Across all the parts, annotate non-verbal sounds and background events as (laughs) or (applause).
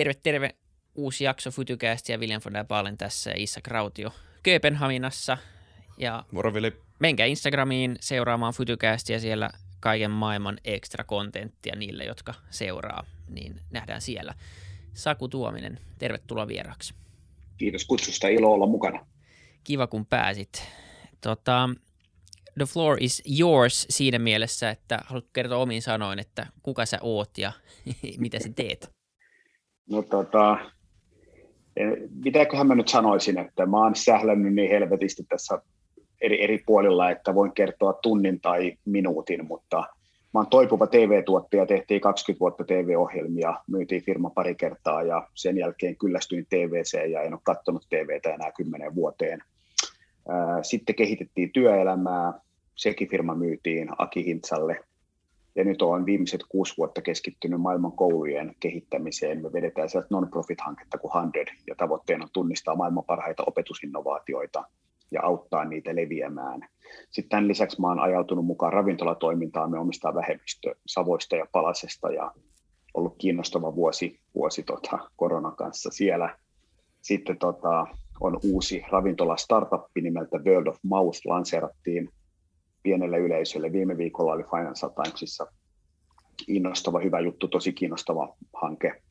Terve, terve. Uusi jakso Futucast ja William von der Baalen tässä ja Issa Krautio Kööpenhaminassa. Ja Moro Vili. menkää Instagramiin seuraamaan Futucastia siellä kaiken maailman ekstra kontenttia niille, jotka seuraa, niin nähdään siellä. Saku Tuominen, tervetuloa vieraaksi. Kiitos kutsusta, ilo olla mukana. Kiva kun pääsit. Tota, the floor is yours siinä mielessä, että haluat kertoa omiin sanoin, että kuka sä oot ja (laughs) mitä sä teet. No tota, mitäköhän mä nyt sanoisin, että mä oon sählännyt niin helvetisti tässä eri, eri puolilla, että voin kertoa tunnin tai minuutin, mutta mä oon toipuva TV-tuottaja, tehtiin 20 vuotta TV-ohjelmia, myytiin firma pari kertaa ja sen jälkeen kyllästyin TVC ja en ole katsonut TVtä enää kymmenen vuoteen. Sitten kehitettiin työelämää, sekin firma myytiin Aki Hintsalle ja nyt olen viimeiset kuusi vuotta keskittynyt maailman koulujen kehittämiseen. Me vedetään sieltä non-profit-hanketta kuin 100 ja tavoitteena on tunnistaa maailman parhaita opetusinnovaatioita ja auttaa niitä leviämään. Sitten tämän lisäksi mä olen ajautunut mukaan ravintolatoimintaan, me omistaa vähemmistö Savoista ja Palasesta ja ollut kiinnostava vuosi, vuosi tota, koronan kanssa siellä. Sitten tota, on uusi ravintola startup nimeltä World of Mouse, lanseerattiin pienelle yleisölle. Viime viikolla oli Financial Timesissa innostava, hyvä juttu, tosi kiinnostava hanke.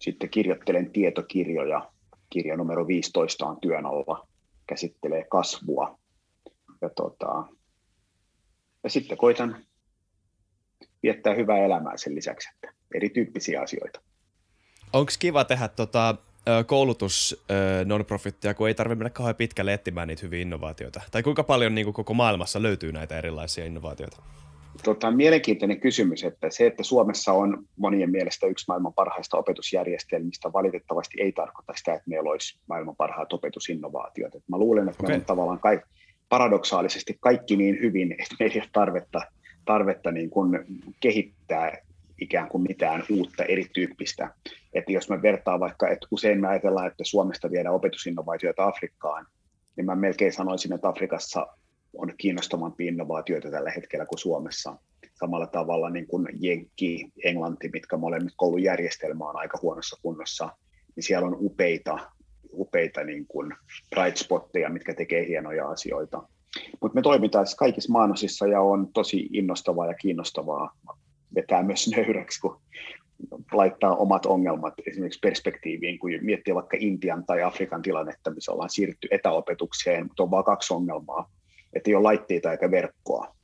Sitten kirjoittelen tietokirjoja. Kirja numero 15 on työn alla, käsittelee kasvua. Ja, tota, ja sitten koitan viettää hyvää elämää sen lisäksi, että erityyppisiä asioita. Onko kiva tehdä tota, koulutus non-profittia, kun ei tarvitse mennä kauhean pitkälle etsimään niitä hyviä innovaatioita? Tai kuinka paljon niin kuin koko maailmassa löytyy näitä erilaisia innovaatioita? Tota, mielenkiintoinen kysymys, että se, että Suomessa on monien mielestä yksi maailman parhaista opetusjärjestelmistä, valitettavasti ei tarkoita sitä, että meillä olisi maailman parhaat opetusinnovaatiot. Et mä luulen, että okay. meillä on tavallaan kaik, paradoksaalisesti kaikki niin hyvin, että meillä ei ole tarvetta, tarvetta niin kuin kehittää ikään kuin mitään uutta erityyppistä. Että jos mä vertaan vaikka, että usein me ajatellaan, että Suomesta viedään opetusinnovaatioita Afrikkaan, niin mä melkein sanoisin, että Afrikassa on kiinnostavampia innovaatioita tällä hetkellä kuin Suomessa. Samalla tavalla niin kuin Jenkki, Englanti, mitkä molemmat koulujärjestelmä on aika huonossa kunnossa, niin siellä on upeita, upeita niin kuin bright spotteja, mitkä tekee hienoja asioita. Mutta me toimitaan siis kaikissa maanosissa ja on tosi innostavaa ja kiinnostavaa vetää myös nöyräksi, kun laittaa omat ongelmat esimerkiksi perspektiiviin, kun miettii vaikka Intian tai Afrikan tilannetta, missä ollaan siirtynyt etäopetukseen, mutta on vain kaksi ongelmaa, että ei ole laitteita eikä verkkoa.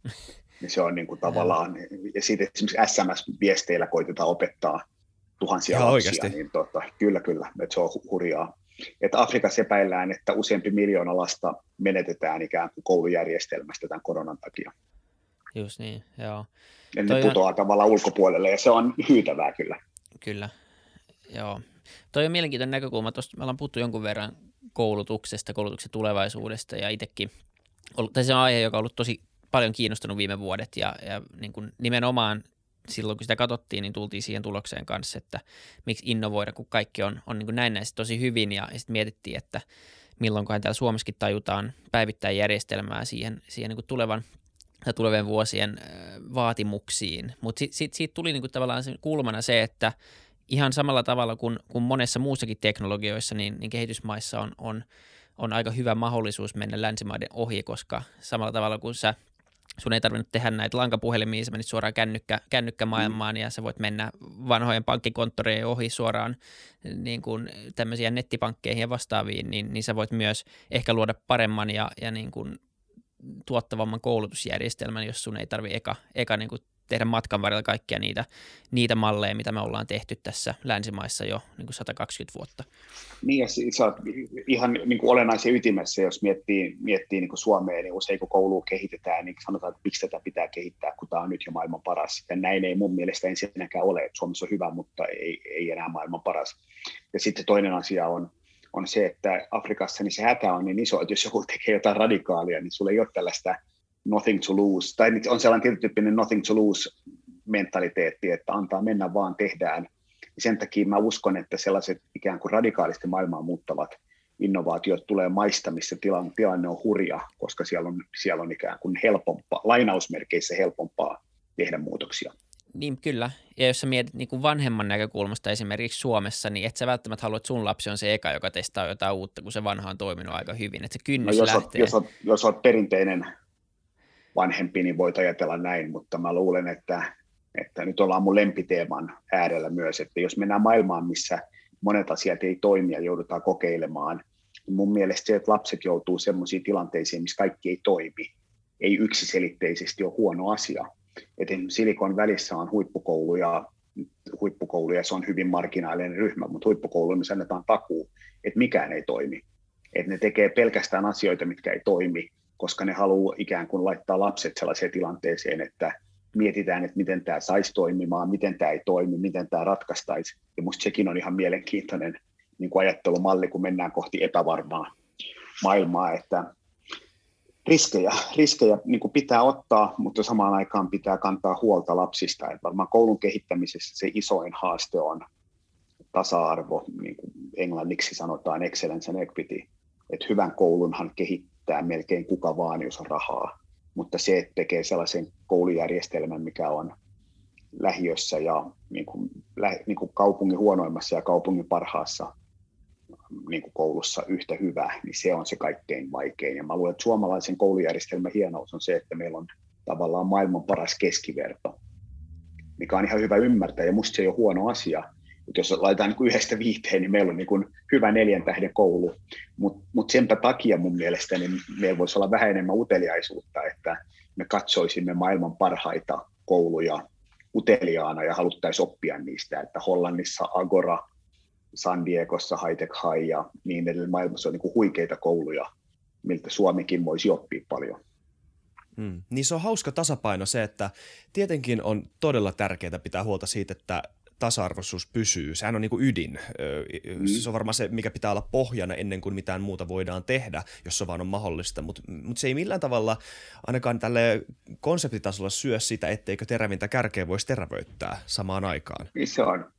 Niin se on niin kuin tavallaan, ja sitten esimerkiksi SMS-viesteillä koitetaan opettaa tuhansia Ihan lapsia, oikeasti. niin tota, kyllä, kyllä, että se on hurjaa. Että Afrikassa epäillään, että useampi miljoona lasta menetetään ikään kuin koulujärjestelmästä tämän koronan takia. Just niin, joo. Ne Toi on- putoaa tavallaan ulkopuolelle, ja se on hyytävää kyllä. Kyllä, joo. Toi on mielenkiintoinen näkökulma. Tuosta me ollaan puhuttu jonkun verran koulutuksesta, koulutuksen tulevaisuudesta ja itsekin, tai se on aihe, joka on ollut tosi paljon kiinnostunut viime vuodet ja, ja niin kuin nimenomaan silloin, kun sitä katsottiin, niin tultiin siihen tulokseen kanssa, että miksi innovoida, kun kaikki on, on niin kuin näennäisesti tosi hyvin ja, ja sitten mietittiin, että milloinkohan täällä Suomessakin tajutaan päivittää järjestelmää siihen, siihen niin kuin tulevan tai tulevien vuosien vaatimuksiin. Mutta sitten sit, siitä tuli niinku tavallaan sen kulmana se, että ihan samalla tavalla kuin, kuin monessa muussakin teknologioissa, niin, niin kehitysmaissa on, on, on aika hyvä mahdollisuus mennä länsimaiden ohi, koska samalla tavalla kuin sä sun ei tarvinnut tehdä näitä lankapuhelimia, sä menit suoraan kännykkä, kännykkämaailmaan ja sä voit mennä vanhojen pankkikonttoreiden ohi suoraan niin kuin tämmöisiä nettipankkeihin ja vastaaviin, niin, niin sä voit myös ehkä luoda paremman ja, ja niin kuin tuottavamman koulutusjärjestelmän, jos sun ei tarvi eka, eka niin kuin tehdä matkan varrella kaikkia niitä, niitä malleja, mitä me ollaan tehty tässä länsimaissa jo niin kuin 120 vuotta. Niin, ja sä oot ihan niin kuin olennaisen ytimessä, jos miettii, miettii niin kuin Suomea, niin usein kun koulua kehitetään, niin sanotaan, että miksi tätä pitää kehittää, kun tämä on nyt jo maailman paras. Ja näin ei mun mielestä ensinnäkään ole, että Suomessa on hyvä, mutta ei, ei enää maailman paras. Ja sitten toinen asia on, on se, että Afrikassa niin se hätä on niin iso, että jos joku tekee jotain radikaalia, niin sulla ei ole tällaista nothing to lose, tai nyt on sellainen tietyn nothing to lose mentaliteetti, että antaa mennä vaan, tehdään. Sen takia mä uskon, että sellaiset ikään kuin radikaalisti maailmaa muuttavat innovaatiot tulee maista, missä tilanne, tilanne on hurja, koska siellä on, siellä on ikään kuin helpompaa, lainausmerkeissä helpompaa tehdä muutoksia. Niin, kyllä. Ja jos sä mietit niin kuin vanhemman näkökulmasta esimerkiksi Suomessa, niin et sä välttämättä halua, että sun lapsi on se eka, joka testaa jotain uutta, kun se vanha on toiminut aika hyvin. Että se kynnys no, jos lähtee. Oot, jos, oot, jos oot perinteinen vanhempi, niin voit ajatella näin, mutta mä luulen, että, että nyt ollaan mun lempiteeman äärellä myös, että jos mennään maailmaan, missä monet asiat ei toimi ja joudutaan kokeilemaan, niin mun mielestä se, että lapset joutuu sellaisiin tilanteisiin, missä kaikki ei toimi, ei yksiselitteisesti ole huono asia. Et Silikon välissä on huippukouluja, huippukouluja, se on hyvin marginaalinen ryhmä, mutta huippukouluun me annetaan takuu, että mikään ei toimi. Että ne tekee pelkästään asioita, mitkä ei toimi, koska ne haluaa ikään kuin laittaa lapset sellaiseen tilanteeseen, että mietitään, että miten tämä saisi toimimaan, miten tämä ei toimi, miten tämä ratkaistaisi. Ja minusta sekin on ihan mielenkiintoinen niin kuin ajattelumalli, kun mennään kohti epävarmaa maailmaa, että riskejä, riskejä niin kuin pitää ottaa, mutta samaan aikaan pitää kantaa huolta lapsista. Että varmaan koulun kehittämisessä se isoin haaste on tasa-arvo, niin kuin englanniksi sanotaan excellence and equity. Että hyvän koulunhan kehittää melkein kuka vaan, jos on rahaa. Mutta se, että tekee sellaisen koulujärjestelmän, mikä on lähiössä ja niin kuin, niin kuin kaupungin huonoimmassa ja kaupungin parhaassa niin kuin koulussa yhtä hyvä, niin se on se kaikkein vaikein. Ja mä luulen, että suomalaisen koulujärjestelmän hienous on se, että meillä on tavallaan maailman paras keskiverto, mikä on ihan hyvä ymmärtää, ja musta se ei ole huono asia. Että jos laitetaan niin kuin yhdestä viiteen, niin meillä on niin kuin hyvä neljän tähden koulu, mutta mut senpä takia mun mielestä niin meillä voisi olla vähän enemmän uteliaisuutta, että me katsoisimme maailman parhaita kouluja uteliaana ja haluttaisiin oppia niistä, että Hollannissa Agora San Diegossa High Tech High ja niin edelleen. Maailmassa on niin kuin huikeita kouluja, miltä Suomikin voisi oppia paljon. Hmm. Niin se on hauska tasapaino se, että tietenkin on todella tärkeää pitää huolta siitä, että tasa-arvoisuus pysyy. Sehän on niin kuin ydin. Mm. Se on varmaan se, mikä pitää olla pohjana ennen kuin mitään muuta voidaan tehdä, jos se vaan on mahdollista. Mutta mut se ei millään tavalla ainakaan tälle konseptitasolla syö sitä, etteikö terävintä kärkeä voisi terävöittää samaan aikaan. Niin se on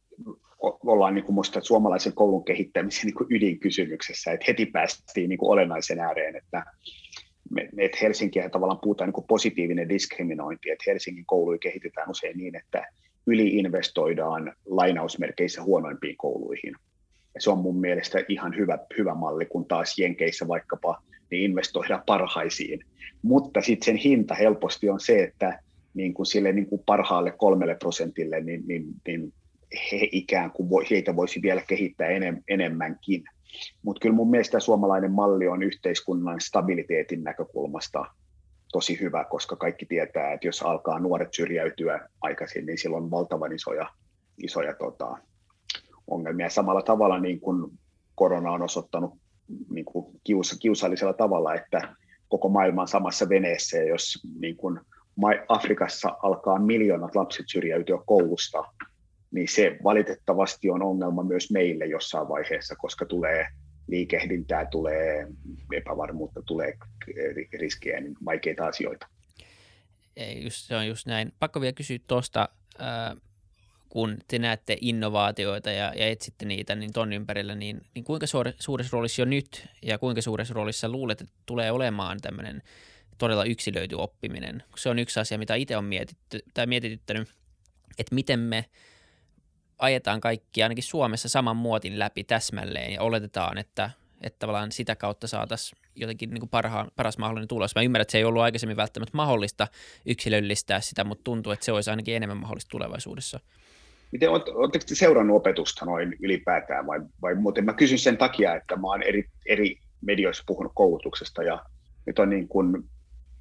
ollaan niin kuin musta suomalaisen koulun kehittämisen niin kuin ydinkysymyksessä, että heti päästiin niin kuin olennaisen ääreen, että me, että Helsinkiä tavallaan puhutaan niin kuin positiivinen diskriminointi, että Helsingin kouluja kehitetään usein niin, että yliinvestoidaan lainausmerkeissä huonoimpiin kouluihin. Ja se on mun mielestä ihan hyvä, hyvä malli, kun taas Jenkeissä vaikkapa niin investoidaan parhaisiin. Mutta sitten sen hinta helposti on se, että niin kuin sille niin kuin parhaalle kolmelle prosentille, niin, niin, niin he ikään kuin voi, heitä voisi vielä kehittää enem, enemmänkin. Mutta kyllä mun mielestä suomalainen malli on yhteiskunnan stabiliteetin näkökulmasta tosi hyvä, koska kaikki tietää, että jos alkaa nuoret syrjäytyä aikaisin, niin silloin on valtavan isoja, isoja tota, ongelmia. Samalla tavalla niin kuin korona on osoittanut niin kuin kiusa, kiusallisella tavalla, että koko maailma on samassa veneessä, ja jos niin kuin Afrikassa alkaa miljoonat lapset syrjäytyä koulusta, niin se valitettavasti on ongelma myös meille jossain vaiheessa, koska tulee liikehdintää, tulee epävarmuutta, tulee riskejä, niin vaikeita asioita. Ei, just, se on just näin. Pakko vielä kysyä tuosta, äh, kun te näette innovaatioita ja, ja etsitte niitä niin ton ympärillä, niin, niin kuinka suuri, suuressa roolissa jo nyt ja kuinka suuressa roolissa luulet, että tulee olemaan tämmöinen todella yksilöity oppiminen? Se on yksi asia, mitä itse on mietitty, tai mietityttänyt, että miten me – ajetaan kaikki ainakin Suomessa saman muotin läpi täsmälleen ja oletetaan, että, että tavallaan sitä kautta saataisiin jotenkin niin kuin parha, paras mahdollinen tulos. Mä ymmärrän, että se ei ollut aikaisemmin välttämättä mahdollista yksilöllistää sitä, mutta tuntuu, että se olisi ainakin enemmän mahdollista tulevaisuudessa. Miten, oletteko te seurannut opetusta noin ylipäätään vai, vai muuten? Mä kysyn sen takia, että mä oon eri, eri medioissa puhunut koulutuksesta ja nyt on niin kuin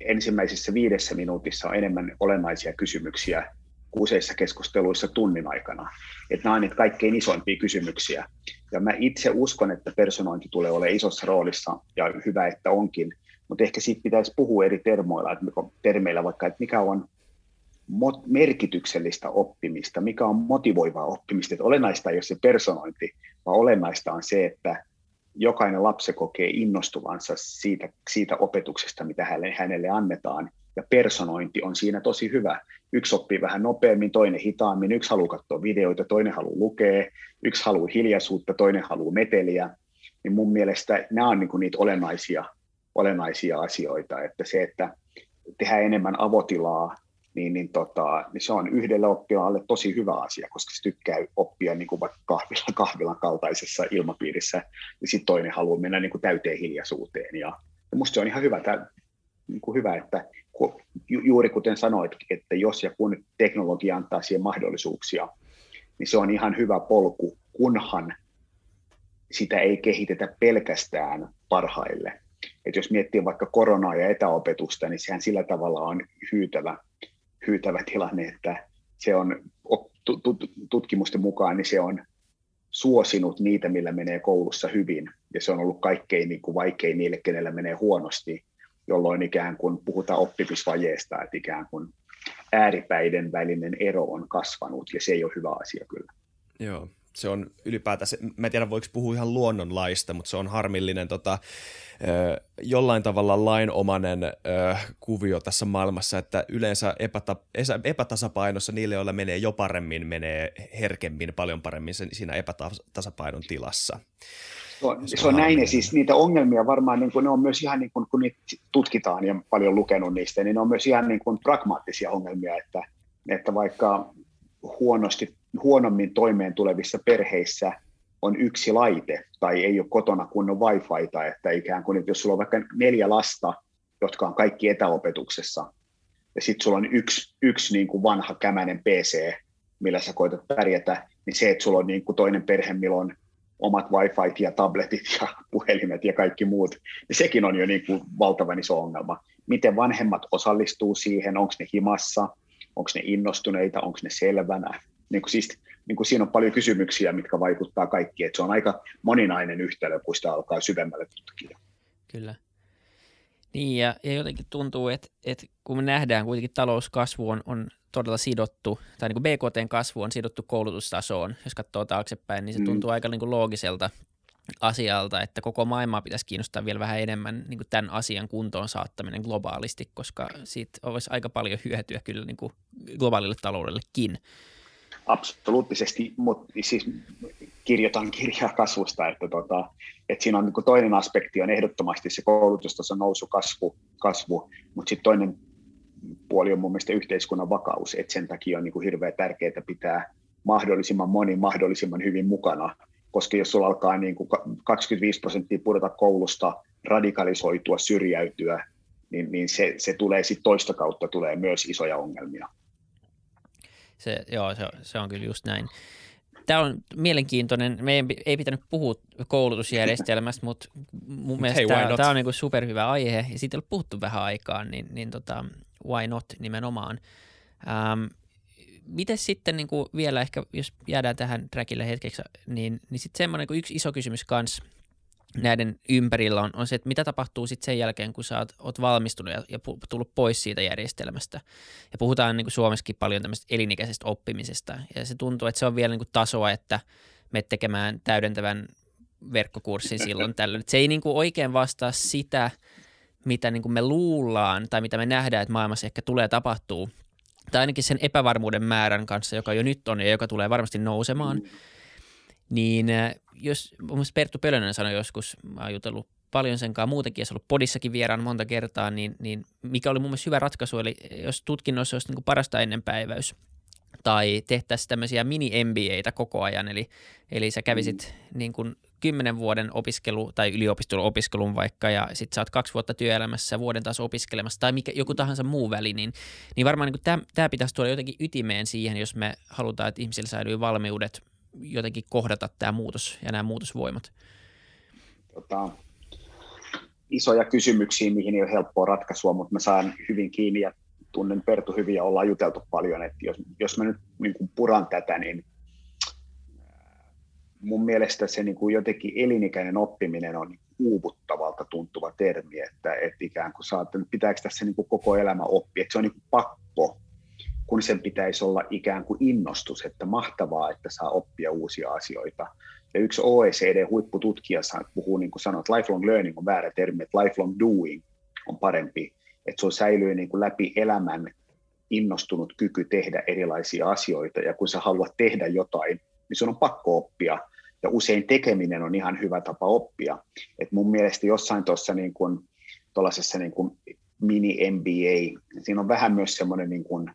ensimmäisessä viidessä minuutissa on enemmän olennaisia kysymyksiä useissa keskusteluissa tunnin aikana. Että nämä niitä kaikkein isoimpia kysymyksiä. Ja mä itse uskon, että personointi tulee olemaan isossa roolissa, ja hyvä, että onkin. Mutta ehkä siitä pitäisi puhua eri termoilla, että termeillä vaikka, että mikä on merkityksellistä oppimista, mikä on motivoivaa oppimista. Että olennaista ei ole se personointi, vaan olennaista on se, että jokainen lapsi kokee innostuvansa siitä, siitä opetuksesta, mitä hänelle, hänelle annetaan, ja personointi on siinä tosi hyvä. Yksi oppii vähän nopeammin, toinen hitaammin, yksi haluaa katsoa videoita, toinen haluaa lukea, yksi haluaa hiljaisuutta, toinen haluaa meteliä. Niin mun mielestä nämä on niinku niitä olennaisia, olennaisia asioita, että se, että tehdään enemmän avotilaa niin, niin, tota, niin se on yhdelle oppilaalle tosi hyvä asia, koska se tykkää oppia niin kuin vaikka kahvilan, kahvilan kaltaisessa ilmapiirissä, ja sitten toinen haluaa mennä niin kuin täyteen hiljaisuuteen. Ja, ja musta se on ihan hyvä, tää, niin kuin hyvä että ju, juuri kuten sanoit, että jos ja kun teknologia antaa siihen mahdollisuuksia, niin se on ihan hyvä polku, kunhan sitä ei kehitetä pelkästään parhaille. Et jos miettii vaikka koronaa ja etäopetusta, niin sehän sillä tavalla on hyytävä, hyytävä tilanne, että se on tutkimusten mukaan niin se on suosinut niitä, millä menee koulussa hyvin, ja se on ollut kaikkein niin kuin vaikein niille, kenellä menee huonosti, jolloin ikään kuin puhutaan oppimisvajeesta, että ikään kuin ääripäiden välinen ero on kasvanut, ja se ei ole hyvä asia kyllä. Joo, se on ylipäätään, mä en tiedä voiko puhua ihan luonnonlaista, mutta se on harmillinen tota, jollain tavalla lainomainen kuvio tässä maailmassa, että yleensä epäta, epätasapainossa niille, joilla menee jo paremmin, menee herkemmin, paljon paremmin siinä epätasapainon tilassa. Se on, se on näin, ja siis niitä ongelmia varmaan, niin kuin ne on myös ihan niin kuin, kun niitä tutkitaan ja paljon lukenut niistä, niin ne on myös ihan niin kuin pragmaattisia ongelmia, että, että vaikka huonosti, huonommin toimeen tulevissa perheissä on yksi laite tai ei ole kotona kunnon wifiita, että ikään kuin, että jos sulla on vaikka neljä lasta, jotka on kaikki etäopetuksessa, ja sitten sulla on yksi, yksi niin kuin vanha kämäinen PC, millä sä koetat pärjätä, niin se, että sulla on niin kuin toinen perhe, millä on omat wifi ja tabletit ja (laughs) puhelimet ja kaikki muut, niin sekin on jo niin kuin valtavan iso ongelma. Miten vanhemmat osallistuu siihen, onko ne himassa, onko ne innostuneita, onko ne selvänä. Niin kuin siis, niin kuin siinä on paljon kysymyksiä, mitkä vaikuttaa kaikkiin. Se on aika moninainen yhtälö, kun sitä alkaa syvemmälle tutkia. Kyllä. Niin, ja, ja jotenkin tuntuu, että, että kun me nähdään kuitenkin talouskasvu on, on todella sidottu, tai niin kuin BKTn kasvu on sidottu koulutustasoon, jos katsoo taaksepäin, niin se mm. tuntuu aika niin kuin loogiselta asialta, että koko maailmaa pitäisi kiinnostaa vielä vähän enemmän niin kuin tämän asian kuntoon saattaminen globaalisti, koska siitä olisi aika paljon hyötyä kyllä niin kuin globaalille taloudellekin. Absoluuttisesti, mutta siis kirjoitan kirjaa kasvusta, että, tota, että siinä on niin toinen aspekti on ehdottomasti se koulutustason nousu, kasvu, kasvu mutta sitten toinen puoli on mun mielestä yhteiskunnan vakaus, että sen takia on niin hirveän tärkeää pitää mahdollisimman moni mahdollisimman hyvin mukana, koska jos sulla alkaa niin kuin 25 prosenttia pudota koulusta, radikalisoitua, syrjäytyä, niin, niin se, se tulee sitten toista kautta tulee myös isoja ongelmia. Se, joo, se, se on kyllä just näin. Tämä on mielenkiintoinen. Meidän ei pitänyt puhua koulutusjärjestelmästä, mutta mun mielestä hey, tämä, tämä on niin superhyvä aihe ja siitä ei ole puhuttu vähän aikaa, niin, niin tota, why not nimenomaan. Ähm, miten sitten niin kuin vielä ehkä, jos jäädään tähän trackille hetkeksi, niin, niin sitten semmoinen kuin yksi iso kysymys kanssa näiden ympärillä on, on se, että mitä tapahtuu sitten sen jälkeen, kun sä oot, oot valmistunut ja, ja tullut pois siitä järjestelmästä. Ja puhutaan niin kuin Suomessakin paljon tämmöisestä elinikäisestä oppimisesta. Ja se tuntuu, että se on vielä niin kuin tasoa, että me tekemään täydentävän verkkokurssin silloin (laughs) tällöin. Et se ei niin kuin oikein vastaa sitä, mitä niin kuin me luullaan tai mitä me nähdään, että maailmassa ehkä tulee tapahtuu. Tai ainakin sen epävarmuuden määrän kanssa, joka jo nyt on ja joka tulee varmasti nousemaan. Mm. Niin äh, jos, mun mielestä Perttu Pölönen sanoi joskus, mä oon jutellut paljon sen kanssa muutenkin, ja se ollut podissakin vieraan monta kertaa, niin, niin mikä oli mun mielestä hyvä ratkaisu, eli jos tutkinnossa olisi niin kuin parasta ennenpäiväys, tai tehtäisiin tämmöisiä mini-MBAitä koko ajan, eli, eli sä kävisit mm. niin kuin kymmenen vuoden opiskelu tai yliopisto-opiskelun vaikka ja sitten sä oot kaksi vuotta työelämässä vuoden taas opiskelemassa tai mikä, joku tahansa muu väli, niin, niin varmaan niin tämä pitäisi tuoda jotenkin ytimeen siihen, jos me halutaan, että ihmisillä säilyy valmiudet jotenkin kohdata tämä muutos ja nämä muutosvoimat. Tota, isoja kysymyksiä, mihin ei ole helppoa ratkaisua, mutta mä saan hyvin kiinni ja tunnen Pertu hyvin ja ollaan juteltu paljon, että jos, jos mä nyt niin kuin puran tätä, niin mun mielestä se niin kuin jotenkin elinikäinen oppiminen on uuvuttavalta tuntuva termi, että, että ikään kuin saat, pitääkö tässä niin kuin koko elämä oppia, että se on niin kuin pakko, kun sen pitäisi olla ikään kuin innostus, että mahtavaa, että saa oppia uusia asioita. Ja yksi OECD-huippututkija puhuu, niin kuin sanoit, lifelong learning on väärä termi, että lifelong doing on parempi, että se säilyy niin kuin läpi elämän innostunut kyky tehdä erilaisia asioita, ja kun sä haluat tehdä jotain, niin sun on pakko oppia, ja usein tekeminen on ihan hyvä tapa oppia. Et mun mielestä jossain tuossa niin kuin, niin kuin mini-MBA, siinä on vähän myös semmoinen niin kuin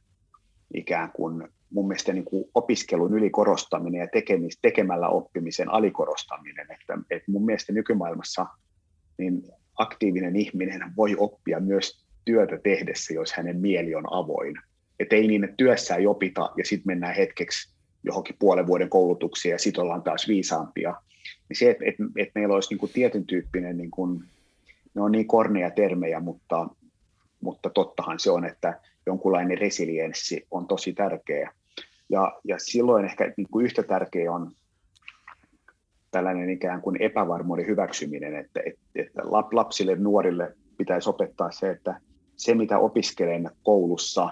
ikään kuin mun mielestä niin kuin opiskelun ylikorostaminen ja tekemis, tekemällä oppimisen alikorostaminen. Että, että mun mielestä nykymaailmassa niin aktiivinen ihminen voi oppia myös työtä tehdessä, jos hänen mieli on avoin. Että ei niin, että työssä ei opita ja sitten mennään hetkeksi johonkin puolen vuoden koulutuksiin ja sitten ollaan taas viisaampia. Niin se, että, että, että meillä olisi niin kuin tietyn tyyppinen, niin kuin, ne on niin korneja termejä, mutta, mutta tottahan se on, että jonkunlainen resilienssi on tosi tärkeä. Ja, ja silloin ehkä niin kuin yhtä tärkeä on tällainen ikään kuin epävarmuuden hyväksyminen, että, että, lapsille nuorille pitäisi opettaa se, että se mitä opiskelen koulussa,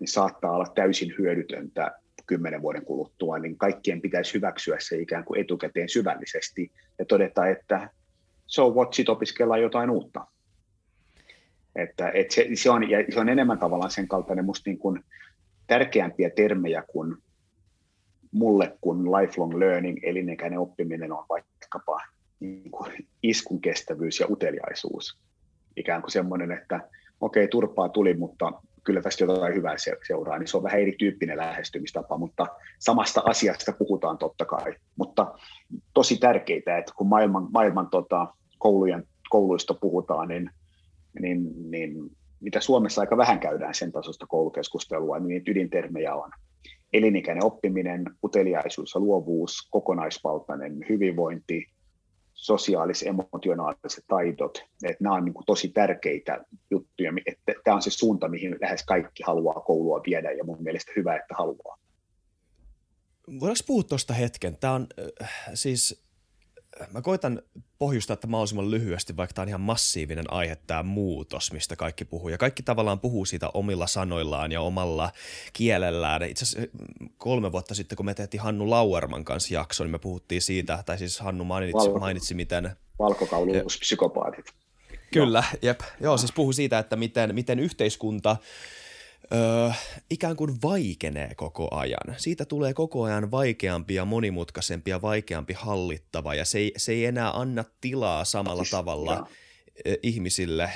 niin saattaa olla täysin hyödytöntä kymmenen vuoden kuluttua, niin kaikkien pitäisi hyväksyä se ikään kuin etukäteen syvällisesti ja todeta, että so what, sit opiskellaan jotain uutta. Että, että se, se, on, ja se on enemmän tavallaan sen kaltainen musta niin kuin tärkeämpiä termejä kuin mulle kuin lifelong learning, elinikäinen oppiminen on vaikkapa niin kuin iskun kestävyys ja uteliaisuus. Ikään kuin semmoinen, että okei, okay, turpaa tuli, mutta kyllä tästä jotain hyvää seuraa, niin se on vähän erityyppinen lähestymistapa, mutta samasta asiasta puhutaan totta kai. Mutta tosi tärkeää, että kun maailman, maailman tota, koulujen, kouluista puhutaan, niin, niin, niin mitä Suomessa aika vähän käydään sen tasosta koulukeskustelua, niin niitä ydintermejä on elinikäinen oppiminen, uteliaisuus ja luovuus, kokonaisvaltainen hyvinvointi, sosiaalis-emotionaaliset taidot, että nämä on niin kuin tosi tärkeitä juttuja, että tämä on se suunta, mihin lähes kaikki haluaa koulua viedä ja mun mielestä hyvä, että haluaa. Voidaanko puhua tuosta hetken? Tämä on äh, siis mä koitan pohjustaa että mahdollisimman lyhyesti, vaikka tämä on ihan massiivinen aihe, tämä muutos, mistä kaikki puhuu. Ja kaikki tavallaan puhuu siitä omilla sanoillaan ja omalla kielellään. Itse asiassa mm, kolme vuotta sitten, kun me tehtiin Hannu Lauerman kanssa jakso, niin me puhuttiin siitä, tai siis Hannu mainitsi, Valko, mainitsi miten... Valkokauluspsykopaatit. Kyllä, jep. Joo, siis puhu siitä, että miten, miten yhteiskunta öö, ikään kuin vaikenee koko ajan. Siitä tulee koko ajan vaikeampi ja monimutkaisempi ja vaikeampi hallittava ja se ei, se ei enää anna tilaa samalla tavalla ihmisille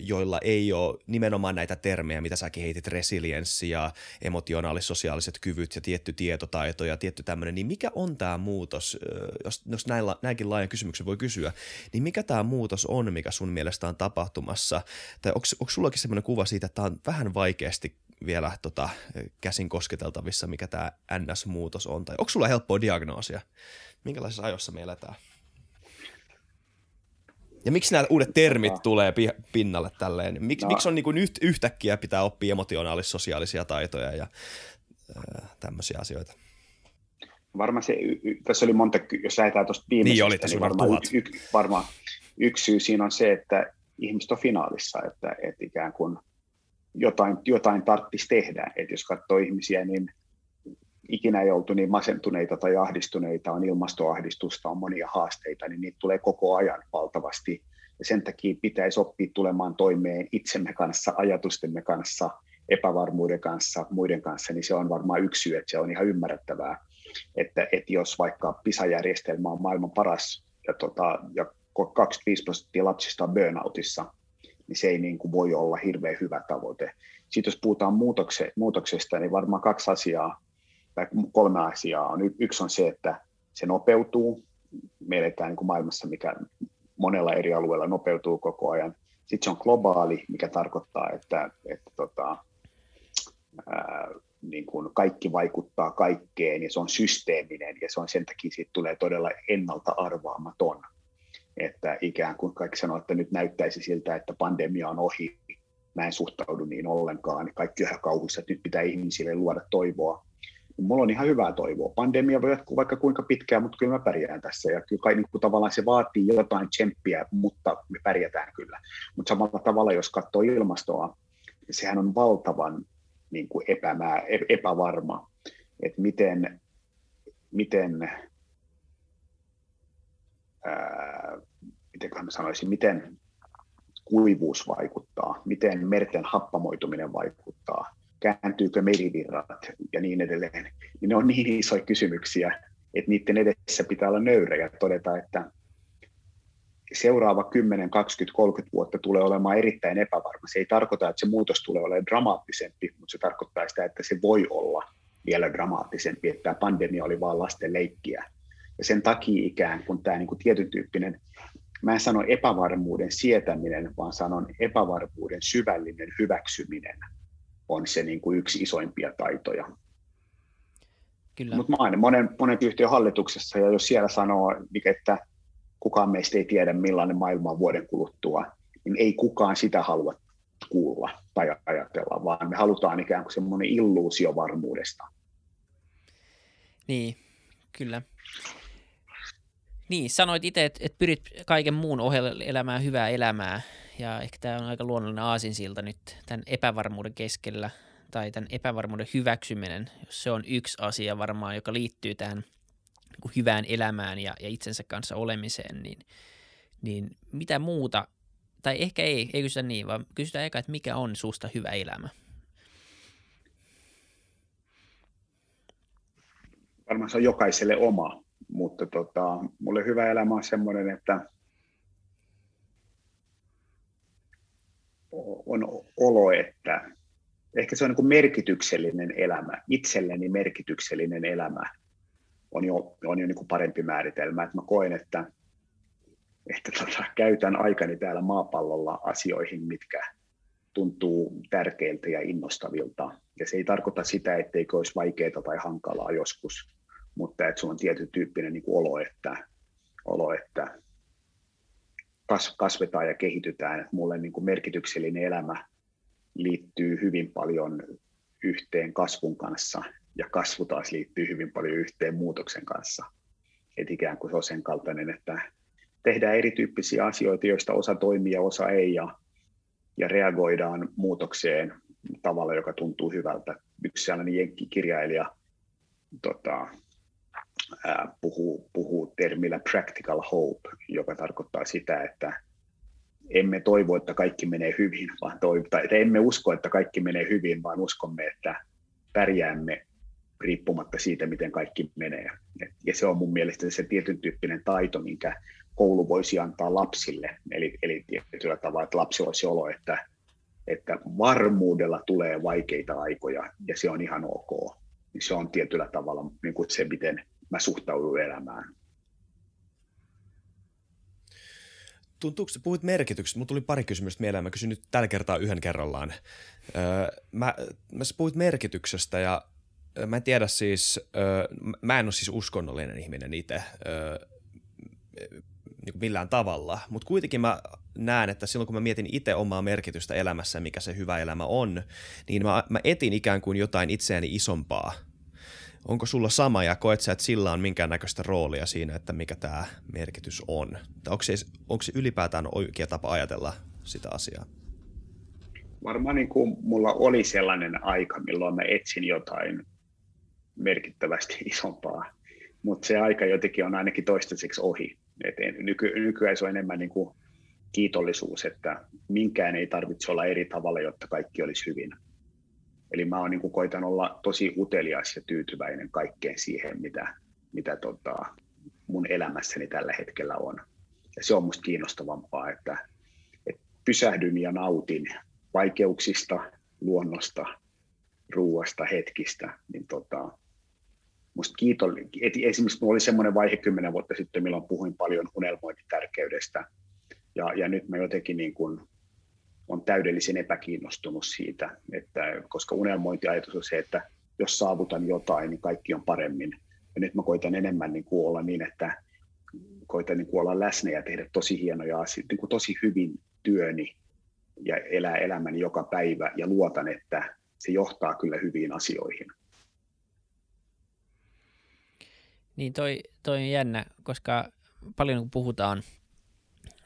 joilla ei ole nimenomaan näitä termejä, mitä säkin heitit, resilienssi ja emotionaalis-sosiaaliset kyvyt ja tietty tietotaito ja tietty tämmöinen, niin mikä on tämä muutos, jos, jos näillä, näinkin laajan kysymyksen voi kysyä, niin mikä tämä muutos on, mikä sun mielestä on tapahtumassa? Tai onko, onko sullakin semmoinen kuva siitä, että tämä on vähän vaikeasti vielä tota, käsin kosketeltavissa, mikä tämä NS-muutos on? Tai onko sulla helppoa diagnoosia? Minkälaisessa ajossa me eletään? Ja miksi nämä uudet termit tulee pinnalle tälleen? Mik, no. Miksi on niin kuin yht, yhtäkkiä pitää oppia emotionaalis-sosiaalisia taitoja ja äh, tämmöisiä asioita? Varmaan se, tässä oli monta, jos lähdetään tuosta viimeisestä, niin, oli, niin varmaan, y, y, varmaan yksi syy siinä on se, että ihmiset on finaalissa, että, että ikään kuin jotain, jotain tarvitsisi tehdä. Että jos katsoo ihmisiä, niin ikinä ei oltu niin masentuneita tai ahdistuneita, on ilmastoahdistusta, on monia haasteita, niin niitä tulee koko ajan valtavasti. Ja sen takia pitäisi oppia tulemaan toimeen itsemme kanssa, ajatustemme kanssa, epävarmuuden kanssa, muiden kanssa, niin se on varmaan yksi syy, että se on ihan ymmärrettävää, että, että jos vaikka PISA-järjestelmä on maailman paras ja, tota, ja 25 prosenttia lapsista on burnoutissa, niin se ei niin kuin voi olla hirveän hyvä tavoite. Sitten jos puhutaan muutokse, muutoksesta, niin varmaan kaksi asiaa tai kolme asiaa on. Yksi on se, että se nopeutuu. Me eletään niin maailmassa, mikä monella eri alueella nopeutuu koko ajan. Sitten se on globaali, mikä tarkoittaa, että, että tota, ää, niin kuin kaikki vaikuttaa kaikkeen ja se on systeeminen ja se on sen takia siitä tulee todella ennalta arvaamaton. Että ikään kuin kaikki sanoo, että nyt näyttäisi siltä, että pandemia on ohi. Mä en suhtaudu niin ollenkaan. Kaikki on kauhuissa, että nyt pitää ihmisille luoda toivoa mulla on ihan hyvää toivoa. Pandemia voi jatkuu vaikka kuinka pitkään, mutta kyllä mä pärjään tässä. Ja kyllä kai, niin kuin tavallaan se vaatii jotain tsemppiä, mutta me pärjätään kyllä. Mutta samalla tavalla, jos katsoo ilmastoa, niin sehän on valtavan niin kuin epämää, epävarma, että miten, miten ää, miten mä sanoisin, miten kuivuus vaikuttaa, miten merten happamoituminen vaikuttaa, kääntyykö merivirrat ja niin edelleen, niin ne on niin isoja kysymyksiä, että niiden edessä pitää olla nöyrä ja todeta, että, seuraava 10, 20, 30 vuotta tulee olemaan erittäin epävarma. Se ei tarkoita, että se muutos tulee olemaan dramaattisempi, mutta se tarkoittaa sitä, että se voi olla vielä dramaattisempi, että tämä pandemia oli vain lasten leikkiä. Ja sen takia ikään kuin tämä niin kuin tietyn tyyppinen, mä en sano epävarmuuden sietäminen, vaan sanon epävarmuuden syvällinen hyväksyminen on se niin kuin yksi isoimpia taitoja. Mutta mä olen monen, monen yhtiön hallituksessa, ja jos siellä sanoo, että kukaan meistä ei tiedä, millainen maailma on vuoden kuluttua, niin ei kukaan sitä halua kuulla tai ajatella, vaan me halutaan ikään kuin semmoinen illuusio varmuudesta. Niin, kyllä. Niin, sanoit itse, että, että pyrit kaiken muun ohella elämään hyvää elämää, ja ehkä tämä on aika luonnollinen aasinsilta nyt tämän epävarmuuden keskellä, tai tämän epävarmuuden hyväksyminen, jos se on yksi asia varmaan, joka liittyy tähän niin hyvään elämään ja, ja itsensä kanssa olemiseen, niin, niin mitä muuta, tai ehkä ei, ei kysytä niin, vaan kysytään eka, että mikä on susta hyvä elämä? Varmaan se on jokaiselle oma, mutta tota, mulle hyvä elämä on semmoinen, että on olo, että ehkä se on niin merkityksellinen elämä, itselleni merkityksellinen elämä on jo, on jo niin parempi määritelmä. Että mä koen, että, että tota, käytän aikani täällä maapallolla asioihin, mitkä tuntuu tärkeiltä ja innostavilta. Ja se ei tarkoita sitä, etteikö olisi vaikeaa tai hankalaa joskus, mutta että se on tietyn tyyppinen niin olo, että, olo, että kasvetaan ja kehitytään. Mulle niin kuin merkityksellinen elämä liittyy hyvin paljon yhteen kasvun kanssa ja kasvu taas liittyy hyvin paljon yhteen muutoksen kanssa. Et ikään kuin se on sen kaltainen, että tehdään erityyppisiä asioita, joista osa toimii ja osa ei, ja, ja reagoidaan muutokseen tavalla, joka tuntuu hyvältä. Yksi sellainen jenkkikirjailija tota, puhuu, puhuu termillä practical hope, joka tarkoittaa sitä, että emme toivo, että kaikki menee hyvin, vaan toivo, tai emme usko, että kaikki menee hyvin, vaan uskomme, että pärjäämme riippumatta siitä, miten kaikki menee. Ja se on mun mielestä se tietyn tyyppinen taito, minkä koulu voisi antaa lapsille. Eli, eli tietyllä tavalla, että lapsi olisi olo, että, että varmuudella tulee vaikeita aikoja ja se on ihan ok. Se on tietyllä tavalla niin kuin se, miten mä suhtaudun elämään. Tuntuuko, puhuit merkityksestä, mutta tuli pari kysymystä mieleen, mä kysyn nyt tällä kertaa yhden kerrallaan. Öö, mä, mä puhuit merkityksestä ja mä en tiedä siis, mä en ole siis uskonnollinen ihminen itse niin millään tavalla, mutta kuitenkin mä näen, että silloin kun mä mietin itse omaa merkitystä elämässä, mikä se hyvä elämä on, niin mä, mä etin ikään kuin jotain itseäni isompaa. Onko sulla sama ja koet sä, että sillä on minkäännäköistä roolia siinä, että mikä tämä merkitys on? Tai onko se, onko se ylipäätään oikea tapa ajatella sitä asiaa? Varmaan niin kuin mulla oli sellainen aika, milloin mä etsin jotain merkittävästi (laughs) isompaa, mutta se aika jotenkin on ainakin toistaiseksi ohi. Et nyky, nykyään se on enemmän niin kuin kiitollisuus, että minkään ei tarvitse olla eri tavalla, jotta kaikki olisi hyvin. Eli mä oon niin kuin koitan olla tosi utelias ja tyytyväinen kaikkeen siihen, mitä, mitä tota, mun elämässäni tällä hetkellä on. Ja se on musta kiinnostavampaa, että, että pysähdyn ja nautin vaikeuksista, luonnosta, ruuasta, hetkistä, niin tota, musta kiitollinen. Esimerkiksi minulla oli semmoinen vaihe kymmenen vuotta sitten, milloin puhuin paljon unelmoinnin tärkeydestä. Ja, ja nyt mä jotenkin niin kuin on täydellisen epäkiinnostunut siitä, että koska unelmointiajatus on se, että jos saavutan jotain, niin kaikki on paremmin. Ja nyt mä koitan enemmän niin kuin olla niin, että koitan niin kuin olla läsnä ja tehdä tosi hienoja asioita, niin kuin tosi hyvin työni ja elää elämäni joka päivä ja luotan, että se johtaa kyllä hyviin asioihin. Niin toi, toi on jännä, koska paljon kun puhutaan,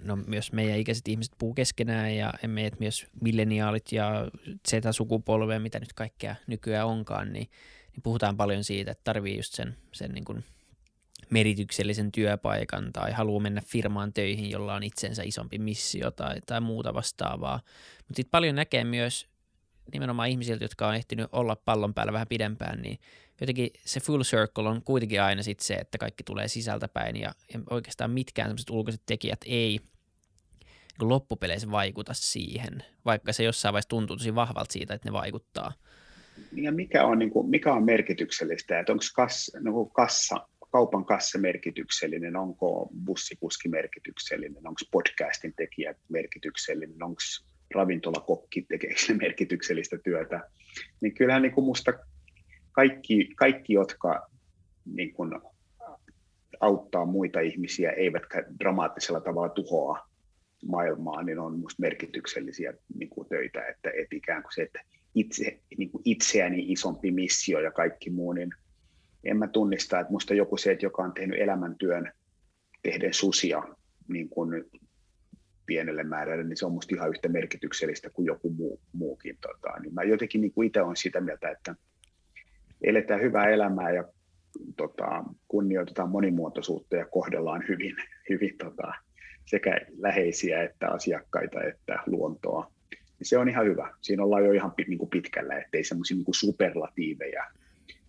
no myös meidän ikäiset ihmiset puhuu keskenään ja me myös milleniaalit ja Z-sukupolve, mitä nyt kaikkea nykyään onkaan, niin, niin puhutaan paljon siitä, että tarvii just sen, sen niin kuin merityksellisen työpaikan tai haluaa mennä firmaan töihin, jolla on itsensä isompi missio tai, tai muuta vastaavaa. Mutta sitten paljon näkee myös nimenomaan ihmisiltä, jotka on ehtinyt olla pallon päällä vähän pidempään, niin jotenkin se full circle on kuitenkin aina sit se, että kaikki tulee sisältäpäin ja oikeastaan mitkään sellaiset ulkoiset tekijät ei niin loppupeleissä vaikuta siihen, vaikka se jossain vaiheessa tuntuu tosi vahvalta siitä, että ne vaikuttaa. Ja mikä on, niin kuin, mikä on merkityksellistä, että onko kassa, niin kassa, kaupan kassa merkityksellinen, onko bussikuski merkityksellinen, onko podcastin tekijä merkityksellinen, onko ravintolakokki tekee (laughs) merkityksellistä työtä, niin kyllähän niin kuin musta kaikki, kaikki jotka niin kuin auttaa muita ihmisiä, eivätkä dramaattisella tavalla tuhoa maailmaa, niin on minusta merkityksellisiä niin kuin töitä, että, että ikään kuin se, että itse, niin kuin itseäni isompi missio ja kaikki muu, niin en mä tunnista, että minusta joku se, että joka on tehnyt elämäntyön tehden susia niin kuin pienelle määrälle, niin se on minusta ihan yhtä merkityksellistä kuin joku muu, muukin. Tota, niin mä jotenkin niin kuin itse olen sitä mieltä, että eletään hyvää elämää ja tota, kunnioitetaan monimuotoisuutta ja kohdellaan hyvin, (laughs) hyvin tota, sekä läheisiä että asiakkaita että luontoa. Se on ihan hyvä. Siinä ollaan jo ihan niin kuin pitkällä, ettei semmoisia niin superlatiiveja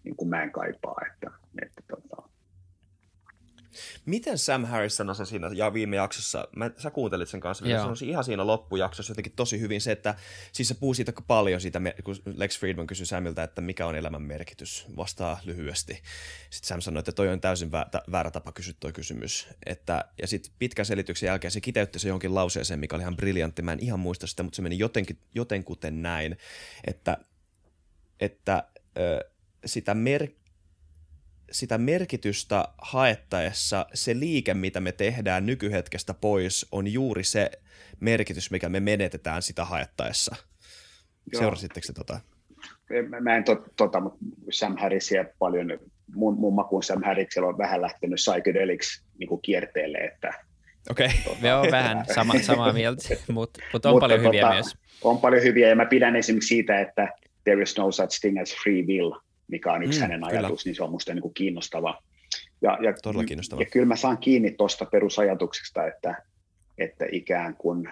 niin kuin mä en kaipaa. Että, että, tota, Miten Sam Harris sanoi se siinä ja viime jaksossa, mä, sä kuuntelit sen kanssa, se sanoi ihan siinä loppujaksossa jotenkin tosi hyvin se, että siis se puhuu siitä paljon siitä, kun Lex Friedman kysyi Samilta, että mikä on elämän merkitys, vastaa lyhyesti. Sitten Sam sanoi, että toi on täysin väärä tapa kysyä toi kysymys. Että, ja sitten pitkän selityksen jälkeen se kiteytti se jonkin lauseeseen, mikä oli ihan briljantti. Mä en ihan muista sitä, mutta se meni jotenkin, jotenkuten näin, että, että ö, sitä merkkiä sitä merkitystä haettaessa se liike, mitä me tehdään nykyhetkestä pois, on juuri se merkitys, mikä me menetetään sitä haettaessa. Joo. Seurasitteko tota? Mä en to, tota, mutta Sam Harrisia paljon, mun, mun makuun Sam Harrisilla on vähän lähtenyt psychedelics niin kuin kierteelle, että Okei. Okay. (laughs) Tota, Joo, vähän sama, samaa mieltä, mutta mut on mutta, paljon hyviä tota, myös. On paljon hyviä, ja mä pidän esimerkiksi siitä, että there is no such thing as free will, mikä on yksi mm, hänen kyllä. ajatus, niin se on minusta niin kuin kiinnostava. Ja, ja, Todella kiinnostava. Ja kyllä mä saan kiinni tuosta perusajatuksesta, että, että ikään kuin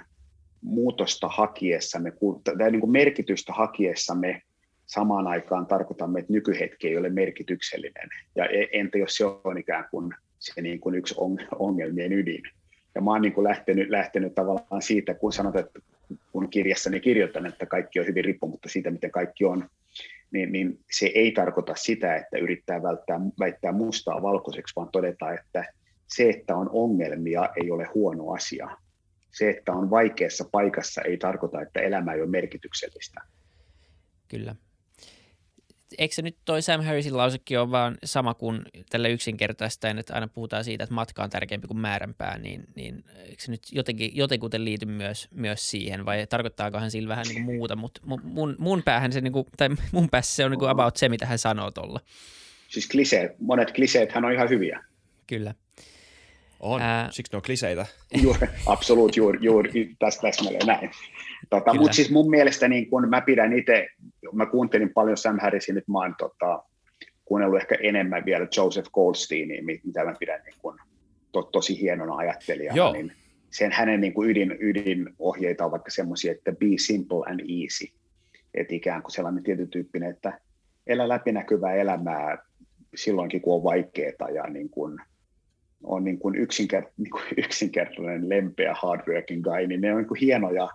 muutosta hakiessamme, tai niin kuin merkitystä hakiessamme samaan aikaan tarkoitamme, että nykyhetki ei ole merkityksellinen. Ja e, entä jos se on ikään kuin se niin kuin yksi ongelmien ydin. Ja mä oon niin kuin lähtenyt, lähtenyt tavallaan siitä, kun sanot, että kun kirjassani kirjoitan, että kaikki on hyvin riippumatta siitä, miten kaikki on, niin, niin se ei tarkoita sitä, että yrittää välttää, väittää mustaa valkoiseksi, vaan todeta, että se, että on ongelmia, ei ole huono asia. Se, että on vaikeassa paikassa, ei tarkoita, että elämä ei ole merkityksellistä. Kyllä eikö se nyt toi Sam Harrisin lausekin ole vaan sama kuin tällä yksinkertaistaen, että aina puhutaan siitä, että matka on tärkeämpi kuin määränpää, niin, niin eikö se nyt jotenkin, jotenkuten liity myös, myös siihen, vai tarkoittaakohan sillä vähän niin kuin muuta, mutta mun, mun päähän se, niin kuin, tai mun päässä se on niin kuin about se, mitä hän sanoo tuolla. Siis kliseet, monet kliseet hän on ihan hyviä. Kyllä. On, Ää... siksi ne on kliseitä. Juuri, absoluut, juuri, juuri tästä täsmälleen näin. Tota, Mutta siis mun mielestä niin kun mä pidän itse, mä kuuntelin paljon Sam Harrisin, nyt mä oon tota, kuunnellut ehkä enemmän vielä Joseph Goldsteinia, mitä mä pidän niin kun, to, tosi hienona ajattelijana, Joo. niin sen hänen niin kuin ydin, ydinohjeita on vaikka semmoisia, että be simple and easy, että ikään kuin sellainen tietyn tyyppinen, että elä läpinäkyvää elämää silloinkin, kun on vaikeaa ja niin kuin, on niin kuin yksinkert, (laughs) niin kuin yksinkertainen, lempeä, hardworking guy, niin ne on niin kuin hienoja,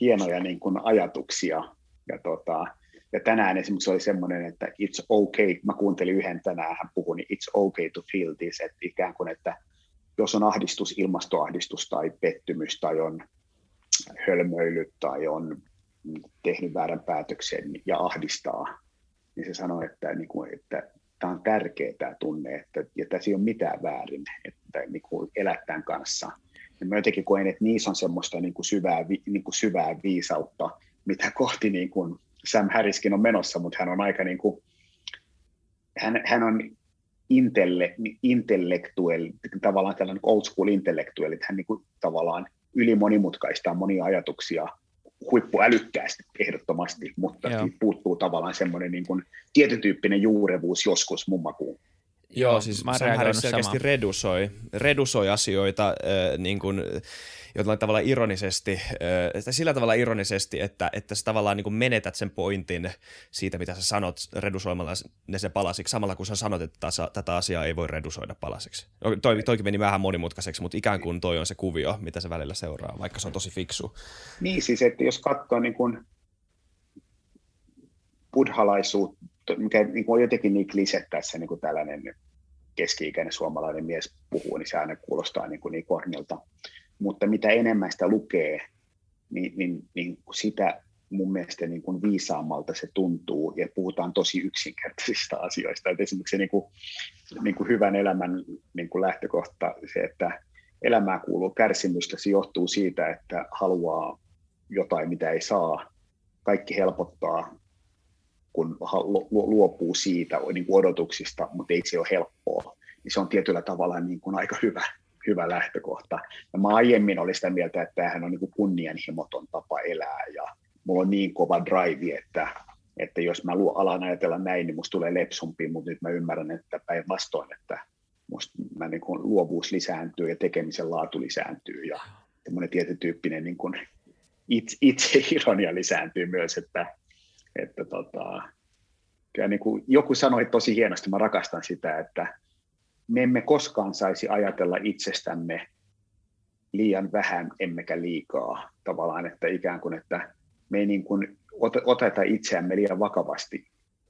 hienoja niin kuin ajatuksia. Ja, tota, ja tänään esimerkiksi oli semmoinen, että it's okay, mä kuuntelin yhden tänään, hän puhui, niin it's okay to feel this, että ikään kuin, että jos on ahdistus, ilmastoahdistus tai pettymys tai on hölmöilyt tai on tehnyt väärän päätöksen ja ahdistaa, niin se sanoi, että, niin kuin, että tämä on tärkeä tämä tunne, että, ja tässä ei ole mitään väärin, että niin kuin elää tämän kanssa. Ja mä jotenkin koen, että niissä on semmoista niin kuin syvää, niin kuin syvää viisautta, mitä kohti niin kuin Sam Harriskin on menossa, mutta hän on aika niin kuin, hän, hän on intelle, intellektuelli, tavallaan tällainen old school intellektuelli, että hän niin kuin tavallaan ylimonimutkaistaa monia ajatuksia huippuälykkäästi ehdottomasti, mutta puuttuu tavallaan semmoinen niin kuin tietyn tyyppinen juurevuus joskus mun makuun. Joo, siis Sam Harris selkeästi redusoi, redusoi asioita äh, niin kuin, jollain tavalla ironisesti, äh, sillä tavalla ironisesti, että, että sä tavallaan niin kuin menetät sen pointin siitä, mitä sä sanot redusoimalla ne se palasiksi, samalla kun sä sanot, että tasa, tätä asiaa ei voi redusoida palasiksi. No, toi, toikin meni vähän monimutkaiseksi, mutta ikään kuin toi on se kuvio, mitä se välillä seuraa, vaikka se on tosi fiksu. Niin siis, että jos katsoo niin kuin buddhalaisuutta, mikä niin kuin on jotenkin niin klise tässä niin kuin tällainen keski-ikäinen suomalainen mies puhuu, niin se aina kuulostaa niin, kuin niin kornilta. Mutta mitä enemmän sitä lukee, niin, niin, niin sitä mun mielestä niin kuin viisaammalta se tuntuu, ja puhutaan tosi yksinkertaisista asioista. Et esimerkiksi niin kuin, niin kuin hyvän elämän niin kuin lähtökohta, se, että elämään kuuluu kärsimystä, se johtuu siitä, että haluaa jotain, mitä ei saa. Kaikki helpottaa, kun luopuu siitä niin kuin odotuksista, mutta ei se ole helppoa. Niin se on tietyllä tavalla niin kuin aika hyvä, hyvä lähtökohta. Ja mä aiemmin olin sitä mieltä, että tämähän on niin kuin kunnianhimoton tapa elää ja mulla on niin kova drive, että, että jos mä alan ajatella näin, niin musta tulee lepsumpi, mutta nyt mä ymmärrän, että päinvastoin, että musta mä niin kuin luovuus lisääntyy ja tekemisen laatu lisääntyy ja semmoinen tietytyyppinen niin kuin itse, itse ironia lisääntyy myös, että, että tota, kyllä niin kuin joku sanoi tosi hienosti, mä rakastan sitä, että me emme koskaan saisi ajatella itsestämme liian vähän emmekä liikaa tavallaan, että ikään kuin, että me ei niin kuin oteta itseämme liian vakavasti,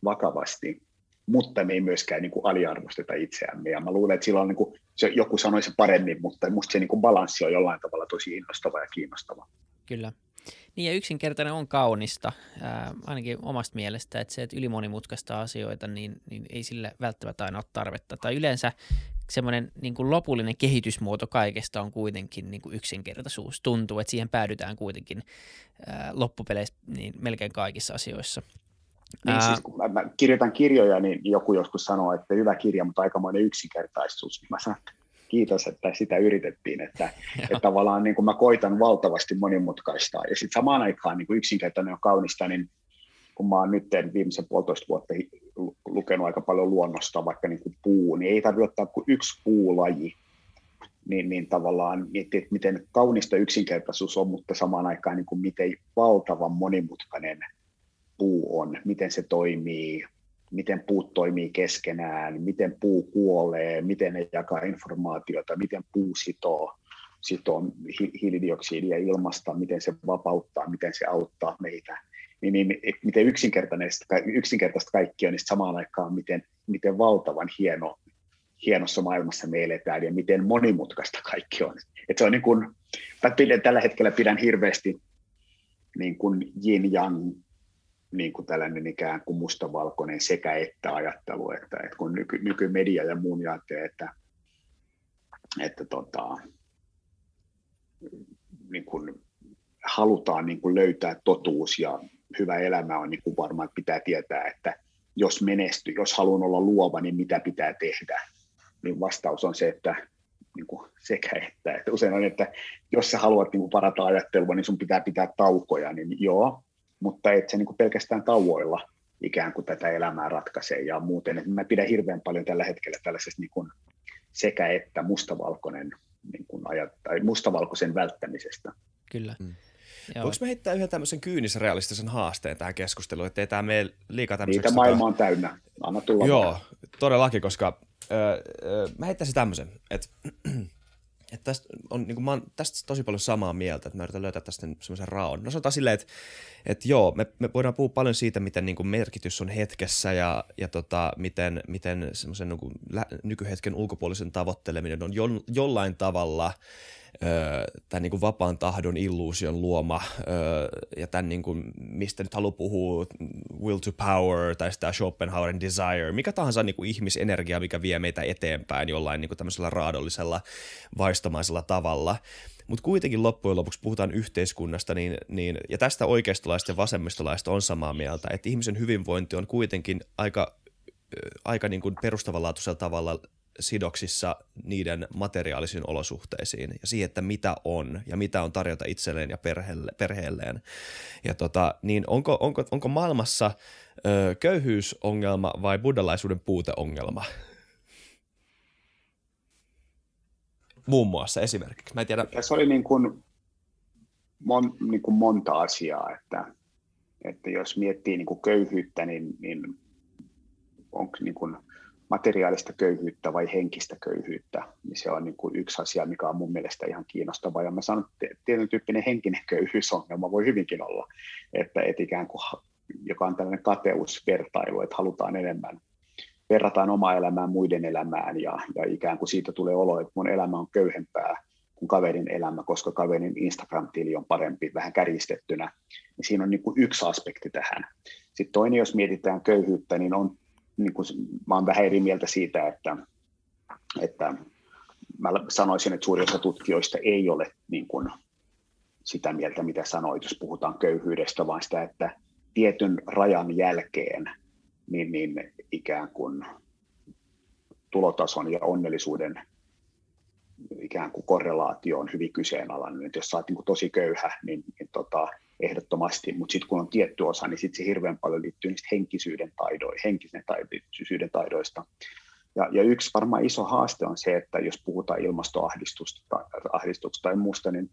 vakavasti mutta me ei myöskään niin kuin aliarvosteta itseämme. Ja mä luulen, että silloin niin kuin, se, joku sanoi se paremmin, mutta musta se niin kuin balanssi on jollain tavalla tosi innostava ja kiinnostava. Kyllä. Niin ja yksinkertainen on kaunista, ää, ainakin omasta mielestä, että se, että ylimonimutkaista asioita, niin, niin ei sille välttämättä aina ole tarvetta. Tai yleensä semmoinen niin kuin lopullinen kehitysmuoto kaikesta on kuitenkin niin kuin yksinkertaisuus. Tuntuu, että siihen päädytään kuitenkin ää, loppupeleissä niin melkein kaikissa asioissa. Niin, Ää... siis kun mä, mä kirjoitan kirjoja, niin joku joskus sanoo, että hyvä kirja, mutta aikamoinen yksinkertaisuus. Mä sanon, että kiitos, että sitä yritettiin, että, (laughs) että tavallaan niin kuin mä koitan valtavasti monimutkaista ja sitten samaan aikaan niin kuin yksinkertainen on kaunista, niin kun mä oon nyt viimeisen puolitoista vuotta lukenut aika paljon luonnosta, vaikka niin kuin puu, niin ei tarvitse ottaa kuin yksi puulaji, niin, niin tavallaan miettiä, että miten kaunista yksinkertaisuus on, mutta samaan aikaan niin kuin miten valtavan monimutkainen puu on, miten se toimii, miten puut toimii keskenään, miten puu kuolee, miten ne jakaa informaatiota, miten puu sitoo, sitoo hiilidioksidia ilmasta, miten se vapauttaa, miten se auttaa meitä. Niin, niin miten yksinkertaista, yksinkertaista kaikki on, niin samaan aikaan miten, miten valtavan hieno, hienossa maailmassa me eletään ja miten monimutkaista kaikki on. Et se on niin kuin, tällä hetkellä pidän hirveästi niin kuin yin-yang niin kuin tällainen ikään kuin mustavalkoinen sekä että ajattelu, että, että kun nyky, nykymedia ja muun ajattelee, että, että tota, niin kuin halutaan niin kuin löytää totuus ja hyvä elämä on niin kuin varmaan, että pitää tietää, että jos menestyy, jos haluan olla luova, niin mitä pitää tehdä? Niin vastaus on se, että niin kuin sekä että. että. Usein on, että jos sä haluat niin kuin parata ajattelua, niin sun pitää pitää taukoja, niin joo, mutta et se niin kuin pelkästään tauoilla ikään kuin tätä elämää ratkaisee ja muuten. Et mä pidän hirveän paljon tällä hetkellä tällaisesta niin kuin sekä että mustavalkoinen niin kuin ajat, tai mustavalkoisen välttämisestä. Kyllä. Mm. Voinko me heittää yhden tämmöisen kyynisen haasteen tähän keskusteluun, ettei tämä mene liikaa tämmöiseksi... Niitä maailma on täynnä. Anna tulla. Joo, todellakin, koska öö, öö, mä heittäisin tämmöisen, että että tästä on, niin kuin, mä oon tästä tosi paljon samaa mieltä, että mä yritän löytää tästä semmoisen raon. No sanotaan silleen, että, että joo, me, me voidaan puhua paljon siitä, miten niin kuin merkitys on hetkessä ja, ja tota, miten, miten semmoisen niin kuin, nykyhetken ulkopuolisen tavoitteleminen on jo, jollain tavalla – tämän niin kuin vapaan tahdon illuusion luoma ja tämän, niin kuin, mistä nyt haluaa puhua, will to power tai sitä Schopenhauerin desire, mikä tahansa niin kuin ihmisenergia, mikä vie meitä eteenpäin jollain niin kuin tämmöisellä raadollisella, vaistomaisella tavalla. Mutta kuitenkin loppujen lopuksi puhutaan yhteiskunnasta, niin, niin, ja tästä oikeistolaista ja vasemmistolaista on samaa mieltä, että ihmisen hyvinvointi on kuitenkin aika, aika niin kuin perustavanlaatuisella tavalla sidoksissa niiden materiaalisiin olosuhteisiin ja siihen, että mitä on ja mitä on tarjota itselleen ja perheelle, perheelleen. Ja tota, niin onko, onko, onko maailmassa ö, köyhyysongelma vai buddhalaisuuden puuteongelma? muun muassa esimerkiksi? Mä en tiedä. Tässä oli niin kuin, mon, niin kuin monta asiaa, että, että jos miettii niin kuin köyhyyttä, niin, niin onko niin kuin materiaalista köyhyyttä vai henkistä köyhyyttä, niin se on niin kuin yksi asia, mikä on mun mielestä ihan kiinnostava. Ja mä sanon, että tietyn tyyppinen henkinen köyhyysongelma voi hyvinkin olla, että et ikään kuin, joka on tällainen kateusvertailu, että halutaan enemmän, verrataan omaa elämää muiden elämään ja, ja ikään kuin siitä tulee olo, että mun elämä on köyhempää kuin kaverin elämä, koska kaverin Instagram-tili on parempi, vähän kärjistettynä. Niin siinä on niin kuin yksi aspekti tähän. Sitten toinen, jos mietitään köyhyyttä, niin on niin kuin, mä olen vähän eri mieltä siitä, että, että mä sanoisin, että suurin osa tutkijoista ei ole niin kuin, sitä mieltä, mitä sanoit, jos puhutaan köyhyydestä, vaan sitä, että tietyn rajan jälkeen niin, niin ikään kuin tulotason ja onnellisuuden ikään kuin korrelaatio on hyvin kyseenalainen. Että jos sä oot niin tosi köyhä, niin, niin tota, ehdottomasti, mutta sitten kun on tietty osa, niin sitten se hirveän paljon liittyy niistä henkisyyden taidoista, henkisen taidon, taidoista. Ja, ja yksi varmaan iso haaste on se, että jos puhutaan ilmastoahdistusta tai muusta, niin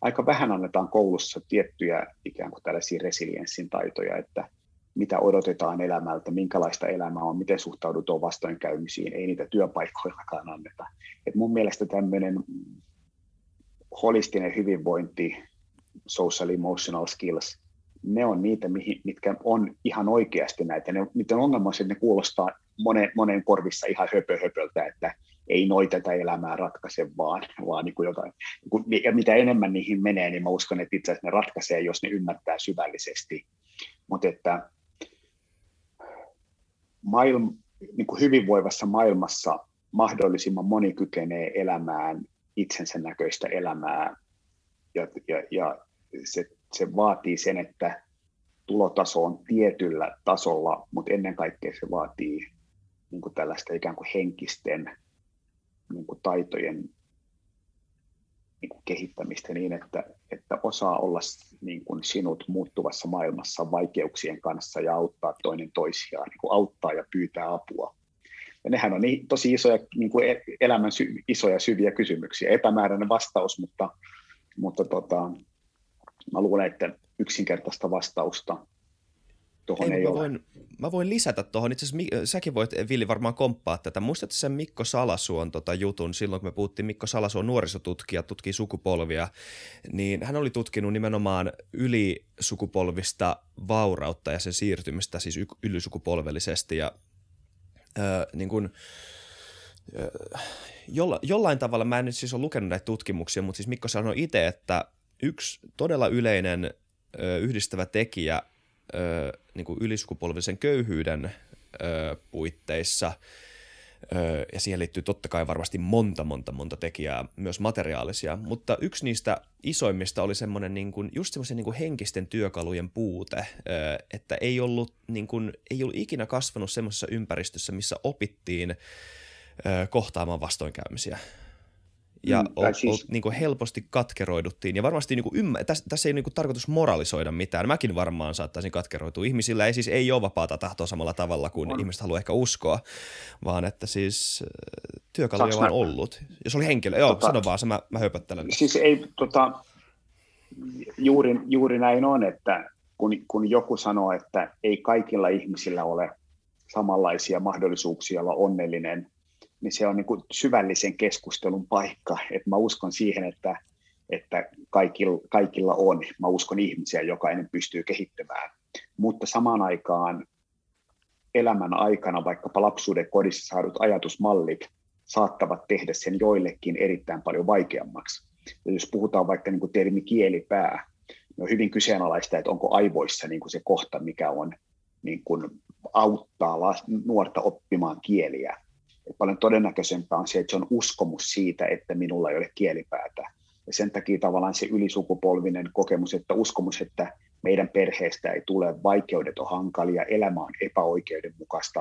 aika vähän annetaan koulussa tiettyjä ikään kuin tällaisia resilienssin taitoja, että mitä odotetaan elämältä, minkälaista elämää on, miten suhtaudutaan vastoinkäymisiin, ei niitä työpaikkoillakaan anneta. Et mun mielestä tämmöinen holistinen hyvinvointi, social emotional skills, ne on niitä, mitkä on ihan oikeasti näitä. Ne, niiden ongelma on, että ne kuulostaa monen, monen korvissa ihan höpö höpöltä, että ei noi tätä elämää ratkaise vaan, vaan niin kuin jotain. Ja mitä enemmän niihin menee, niin mä uskon, että itse asiassa ne ratkaisee, jos ne ymmärtää syvällisesti. Mutta että maailma, niin kuin hyvinvoivassa maailmassa mahdollisimman moni kykenee elämään itsensä näköistä elämää ja, ja, ja se, se vaatii sen, että tulotaso on tietyllä tasolla, mutta ennen kaikkea se vaatii niin kuin tällaista ikään kuin henkisten niin kuin taitojen niin kuin kehittämistä niin, että, että osaa olla niin kuin sinut muuttuvassa maailmassa vaikeuksien kanssa ja auttaa toinen toisiaan, niin kuin auttaa ja pyytää apua. Ja nehän on niin, tosi isoja, niin kuin e-, elämän sy, isoja syviä kysymyksiä. Epämääräinen vastaus, mutta, mutta tota, mä luulen, että yksinkertaista vastausta tuohon ei, ei mä ole. Voin, mä voin lisätä tuohon, itse asiassa säkin voit Villi varmaan komppaa tätä. Muistatko sen Mikko Salasuon tota jutun silloin, kun me puhuttiin Mikko Salasuon nuorisotutkija, tutkii sukupolvia, niin hän oli tutkinut nimenomaan ylisukupolvista vaurautta ja sen siirtymistä siis ylisukupolvellisesti ja äh, niin kuin, jolla, jollain tavalla, mä en nyt siis ole lukenut näitä tutkimuksia, mutta siis Mikko sanoi itse, että yksi todella yleinen ö, yhdistävä tekijä ö, niin kuin ylisukupolvisen köyhyyden ö, puitteissa, ö, ja siihen liittyy totta kai varmasti monta, monta, monta tekijää, myös materiaalisia, mutta yksi niistä isoimmista oli semmoinen niin kuin, just semmoisen niin kuin henkisten työkalujen puute, ö, että ei ollut, niin kuin, ei ollut ikinä kasvanut semmoisessa ympäristössä, missä opittiin ö, kohtaamaan vastoinkäymisiä ja mm, o, siis... o, niin kuin helposti katkeroiduttiin. Ja varmasti niin kuin ymmär- tässä, tässä ei niin kuin tarkoitus moralisoida mitään. Mäkin varmaan saattaisin katkeroitua. Ihmisillä ei siis ei ole vapaata tahtoa samalla tavalla kuin on. ihmiset haluaa ehkä uskoa, vaan että siis työkaluja on ollut. Jos oli henkilö, joo, tota, sano vaan, se mä, mä höpöttelen. Siis ei, tota, juuri, juuri näin on, että kun, kun joku sanoo, että ei kaikilla ihmisillä ole samanlaisia mahdollisuuksia olla onnellinen – niin se on niin kuin syvällisen keskustelun paikka. Et mä uskon siihen, että, että kaikilla, kaikilla on. Mä uskon ihmisiä, jokainen pystyy kehittämään. Mutta samaan aikaan elämän aikana vaikkapa lapsuuden kodissa saadut ajatusmallit saattavat tehdä sen joillekin erittäin paljon vaikeammaksi. Ja jos puhutaan vaikka niin kuin termi kielipää, niin on hyvin kyseenalaista, että onko aivoissa niin kuin se kohta, mikä on niin kuin auttaa nuorta oppimaan kieliä paljon todennäköisempää on se, että se on uskomus siitä, että minulla ei ole kielipäätä. Ja sen takia tavallaan se ylisukupolvinen kokemus, että uskomus, että meidän perheestä ei tule, vaikeudet on hankalia, elämä on epäoikeudenmukaista,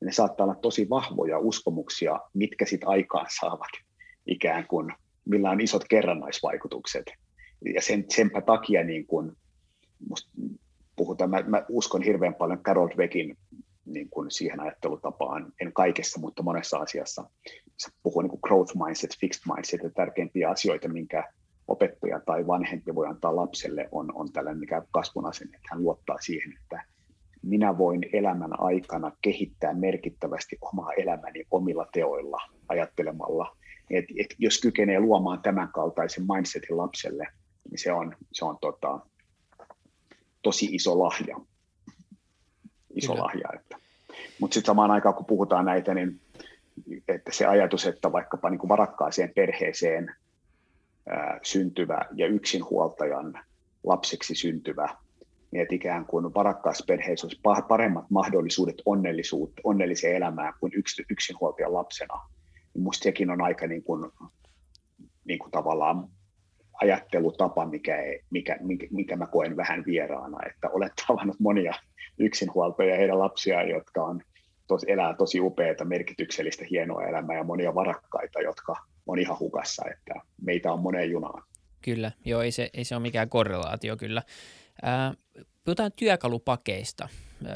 ja ne saattaa olla tosi vahvoja uskomuksia, mitkä sitten aikaan saavat ikään kuin, millä on isot kerrannaisvaikutukset. Ja sen, senpä takia niin kun, puhutaan, mä, mä, uskon hirveän paljon Carol Dweckin niin kuin siihen ajattelutapaan, en kaikessa, mutta monessa asiassa. Se puhuu niin kuin growth mindset, fixed mindset, että tärkeimpiä asioita, minkä opettaja tai vanhempi voi antaa lapselle, on, on tällainen mikä kasvun asenne, että hän luottaa siihen, että minä voin elämän aikana kehittää merkittävästi omaa elämäni omilla teoilla ajattelemalla. Et, et jos kykenee luomaan tämän kaltaisen mindsetin lapselle, niin se on, se on tota, tosi iso lahja. Iso Kyllä. lahja. Että. Mutta sitten samaan aikaan, kun puhutaan näitä, niin että se ajatus, että vaikkapa niin kuin varakkaaseen perheeseen ää, syntyvä ja yksinhuoltajan lapseksi syntyvä niin että ikään kuin varakkaassa perheessä olisi paremmat mahdollisuudet onnellisuutta, onnelliseen elämään kuin yks, yksinhuoltajan lapsena. Minusta sekin on aika niin kuin, niin kuin tavallaan ajattelutapa, mikä, mikä, mikä, mikä mä koen vähän vieraana, että olen tavannut monia yksinhuoltajia ja heidän lapsiaan, jotka on, tos, elää tosi upeaa, merkityksellistä, hienoa elämää ja monia varakkaita, jotka on ihan hukassa, että meitä on moneen junaan. Kyllä, joo, ei se, ei se ole mikään korrelaatio kyllä. Ää, puhutaan työkalupakeista.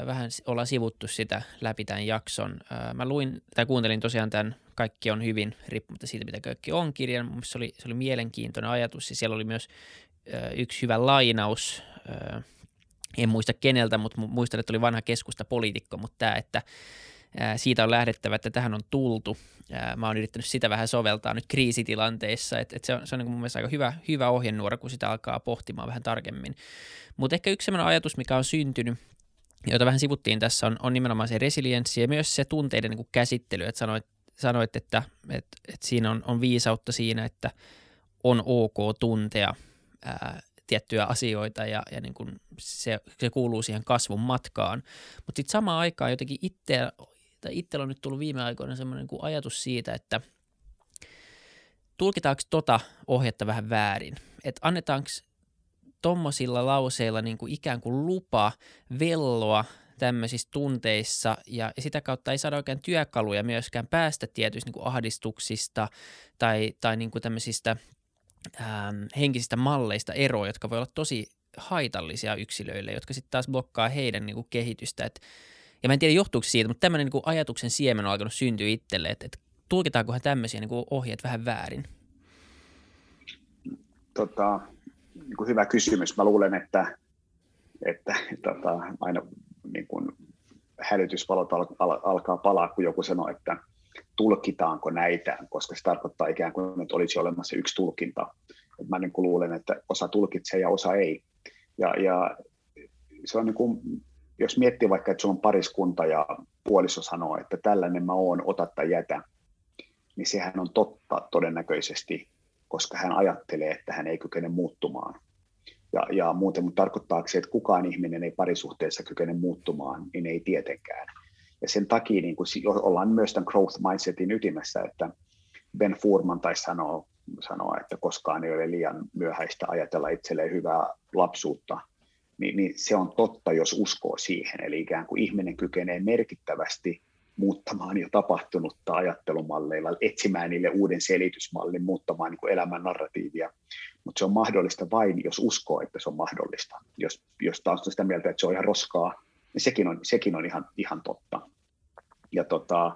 Vähän ollaan sivuttu sitä läpi tämän jakson. Ää, mä luin tai kuuntelin tosiaan tämän Kaikki on hyvin, riippumatta siitä, mitä kaikki on kirjan. se oli, se oli mielenkiintoinen ajatus ja siellä oli myös ää, yksi hyvä lainaus. Ää, en muista keneltä, mutta muistan, että oli vanha keskusta poliitikko, mutta tämä, että siitä on lähdettävä, että tähän on tultu. Mä oon yrittänyt sitä vähän soveltaa nyt kriisitilanteissa, että, se on, se on niin mun mielestä aika hyvä, hyvä ohjenuora, kun sitä alkaa pohtimaan vähän tarkemmin. Mutta ehkä yksi sellainen ajatus, mikä on syntynyt, jota vähän sivuttiin tässä, on, on nimenomaan se resilienssi ja myös se tunteiden niin kuin käsittely, että sanoit, sanoit että, että, että siinä on, on viisautta siinä, että on ok tuntea ää, tiettyjä asioita ja, ja niin kuin se, se kuuluu siihen kasvun matkaan. Mutta sitten samaan aikaan jotenkin itse, tai itsellä on nyt tullut viime aikoina semmoinen niin ajatus siitä, että tulkitaanko tota ohjetta vähän väärin, että annetaanko tommosilla lauseilla niin kuin ikään kuin lupa velloa tämmöisissä tunteissa ja sitä kautta ei saada oikein työkaluja myöskään päästä tietyistä niin kuin ahdistuksista tai, tai niin kuin tämmöisistä ähm, henkisistä malleista eroa, jotka voi olla tosi haitallisia yksilöille, jotka sitten taas blokkaa heidän niin kuin kehitystä. Et, ja mä en tiedä johtuuko siitä, mutta tämmöinen niin ajatuksen siemen on alkanut syntyä itselle, että et tulkitaankohan tämmöisiä niin kuin ohjeet vähän väärin? Tota, niin kuin hyvä kysymys. Mä luulen, että, että tota, aina niin kuin hälytysvalot al, al, alkaa palaa, kun joku sanoo, että tulkitaanko näitä, koska se tarkoittaa ikään kuin, että olisi olemassa yksi tulkinta. Et mä niin kuin luulen, että osa tulkitsee ja osa ei. Ja, ja se on niin kuin, jos miettii vaikka, että sulla on pariskunta ja puoliso sanoo, että tällainen mä oon, ota tai jätä, niin sehän on totta todennäköisesti koska hän ajattelee, että hän ei kykene muuttumaan. Ja, ja muuten, mutta tarkoittaako se, että kukaan ihminen ei parisuhteessa kykene muuttumaan, niin ei tietenkään. Ja sen takia niin kuin, ollaan myös tämän growth mindsetin ytimessä, että Ben Furman taisi sanoa, sanoa, että koskaan ei ole liian myöhäistä ajatella itselleen hyvää lapsuutta, niin, niin se on totta, jos uskoo siihen. Eli ikään kuin ihminen kykenee merkittävästi muuttamaan jo tapahtunutta ajattelumalleilla, etsimään niille uuden selitysmallin, muuttamaan niin elämän narratiivia. Mutta se on mahdollista vain, jos uskoo, että se on mahdollista. Jos, jos taas on sitä mieltä, että se on ihan roskaa, niin sekin on, sekin on ihan, ihan totta. Ja tota,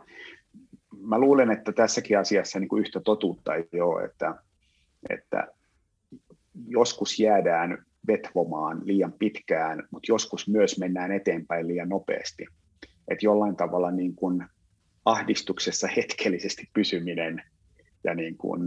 mä luulen, että tässäkin asiassa niin kuin yhtä totuutta ei ole, että, että joskus jäädään vetvomaan liian pitkään, mutta joskus myös mennään eteenpäin liian nopeasti – että jollain tavalla niin kuin ahdistuksessa hetkellisesti pysyminen ja niin kuin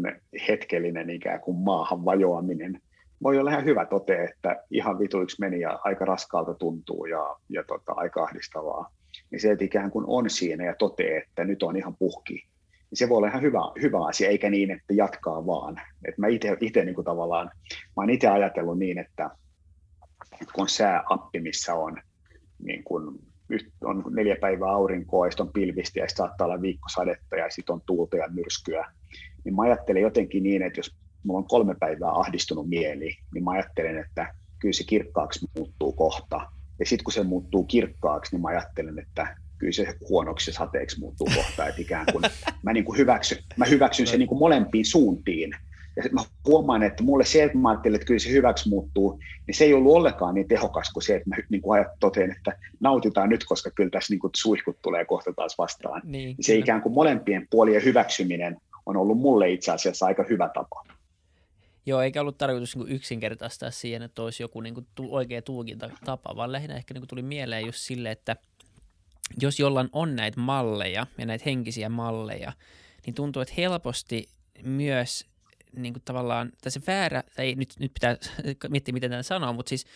hetkellinen ikään kuin maahan vajoaminen voi olla ihan hyvä tote, että ihan vituiksi meni ja aika raskaalta tuntuu ja, ja tota, aika ahdistavaa. Niin se, että ikään kuin on siinä ja totee, että nyt on ihan puhki, niin se voi olla ihan hyvä, hyvä asia, eikä niin, että jatkaa vaan. Et mä itse niin tavallaan, mä oon itse ajatellut niin, että, että kun on sääappi, missä on niin kuin on neljä päivää aurinkoa, ja sitten on pilvistä, ja sitten saattaa olla viikko sadetta, ja sitten on tuulta ja myrskyä. Niin mä ajattelen jotenkin niin, että jos mulla on kolme päivää ahdistunut mieli, niin mä ajattelen, että kyllä se kirkkaaksi muuttuu kohta. Ja sitten kun se muuttuu kirkkaaksi, niin mä ajattelen, että kyllä se huonoksi sateeksi muuttuu kohta. Että ikään kuin mä, niin kuin hyväksyn, mä hyväksyn sen niin kuin molempiin suuntiin. Ja mä huomaan, että mulle se, että mä ajattelin, että kyllä se hyväksi muuttuu, niin se ei ollut ollenkaan niin tehokas kuin se, että mä niin kuin totean, että nautitaan nyt, koska kyllä tässä niin kuin suihkut tulee kohta taas vastaan. Niin, se kyllä. ikään kuin molempien puolien hyväksyminen on ollut mulle itse asiassa aika hyvä tapa. Joo, eikä ollut tarkoitus niin yksinkertaistaa siihen, että olisi joku niin kuin oikea tulkintatapa, vaan lähinnä ehkä niin kuin tuli mieleen just sille, että jos jollain on näitä malleja ja näitä henkisiä malleja, niin tuntuu, että helposti myös niin kuin tavallaan, tai se väärä, tai nyt, nyt pitää (laughs) miettiä, miten tämä sanoo, mutta siis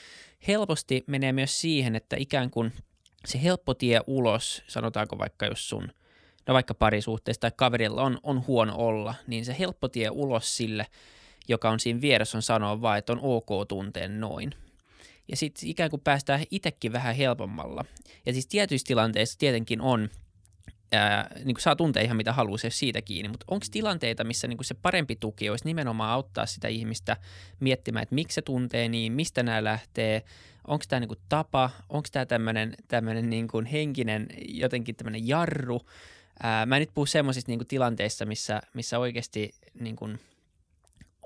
helposti menee myös siihen, että ikään kuin se helppo tie ulos, sanotaanko vaikka jos sun, no vaikka parisuhteessa tai kaverilla on, on huono olla, niin se helppo tie ulos sille, joka on siinä vieressä, on sanoa vaan, että on ok tunteen noin. Ja sitten ikään kuin päästään itsekin vähän helpommalla. Ja siis tietyissä tilanteissa tietenkin on, ää, niin kuin saa tuntea ihan mitä haluaa se siitä kiinni, mutta onko tilanteita, missä niin kuin se parempi tuki olisi nimenomaan auttaa sitä ihmistä miettimään, että miksi se tuntee niin, mistä nämä lähtee, onko tämä niin kuin tapa, onko tämä tämmöinen, niin kuin henkinen jotenkin tämmöinen jarru. Ää, mä en nyt puhu semmoisista niin tilanteissa, missä, missä oikeasti niin kuin –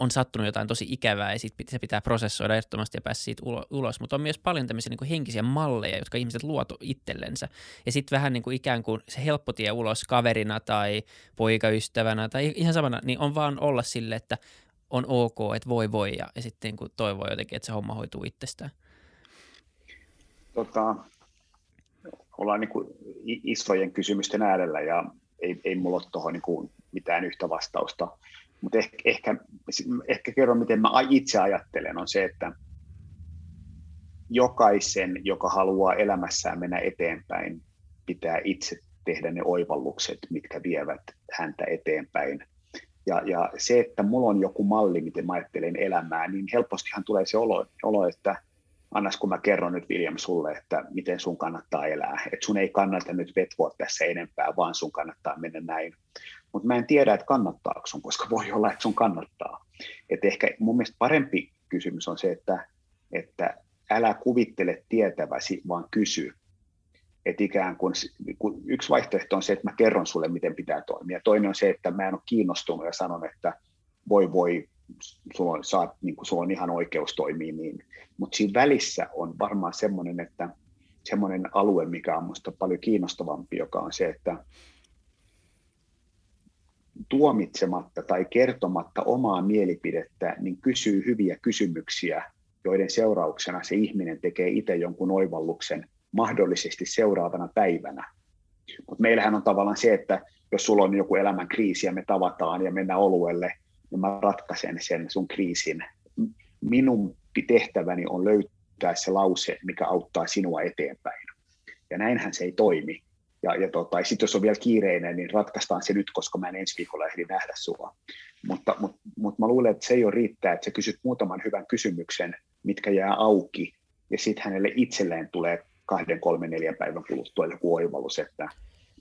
on sattunut jotain tosi ikävää ja sit se pitää prosessoida ehdottomasti ja päästä siitä ulos, mutta on myös paljon tämmöisiä niin kuin henkisiä malleja, jotka ihmiset luotu itsellensä. Ja sitten vähän niin kuin ikään kuin se helppo tie ulos kaverina tai poikaystävänä tai ihan samana, niin on vaan olla sille, että on ok, että voi voi ja, ja sitten niin toivoo jotenkin, että se homma hoituu itsestään. Tota, ollaan niin kuin isojen kysymysten äärellä ja ei, ei mulla ole tuohon niin mitään yhtä vastausta mutta ehkä, ehkä, ehkä kerron, miten mä itse ajattelen, on se, että jokaisen, joka haluaa elämässään mennä eteenpäin, pitää itse tehdä ne oivallukset, mitkä vievät häntä eteenpäin. Ja, ja se, että mulla on joku malli, miten mä ajattelen elämää, niin helpostihan tulee se olo, olo että annas kun mä kerron nyt William sulle, että miten sun kannattaa elää. Että sun ei kannata nyt vetvoa tässä enempää, vaan sun kannattaa mennä näin mutta mä en tiedä, että kannattaako sun, koska voi olla, että sun kannattaa. Et ehkä mun mielestä parempi kysymys on se, että, että älä kuvittele tietäväsi, vaan kysy. Et ikään kuin, yksi vaihtoehto on se, että mä kerron sulle, miten pitää toimia. Toinen on se, että mä en ole kiinnostunut ja sanon, että voi voi, sulla on, saat, niin kuin, sulla on ihan oikeus toimia niin. Mutta siinä välissä on varmaan semmoinen, että semmoinen alue, mikä on minusta paljon kiinnostavampi, joka on se, että tuomitsematta tai kertomatta omaa mielipidettä, niin kysyy hyviä kysymyksiä, joiden seurauksena se ihminen tekee itse jonkun oivalluksen mahdollisesti seuraavana päivänä. Mutta meillähän on tavallaan se, että jos sulla on joku elämän kriisi ja me tavataan ja mennään oluelle, niin mä ratkaisen sen sun kriisin. Minun tehtäväni on löytää se lause, mikä auttaa sinua eteenpäin. Ja näinhän se ei toimi. Ja, ja tota, sitten jos on vielä kiireinen, niin ratkaistaan se nyt, koska mä en ensi viikolla ehdi nähdä sua. Mutta, mutta, mutta mä luulen, että se ei ole riittää, että sä kysyt muutaman hyvän kysymyksen, mitkä jää auki, ja sitten hänelle itselleen tulee kahden, kolmen, neljän päivän kuluttua joku oivallus, että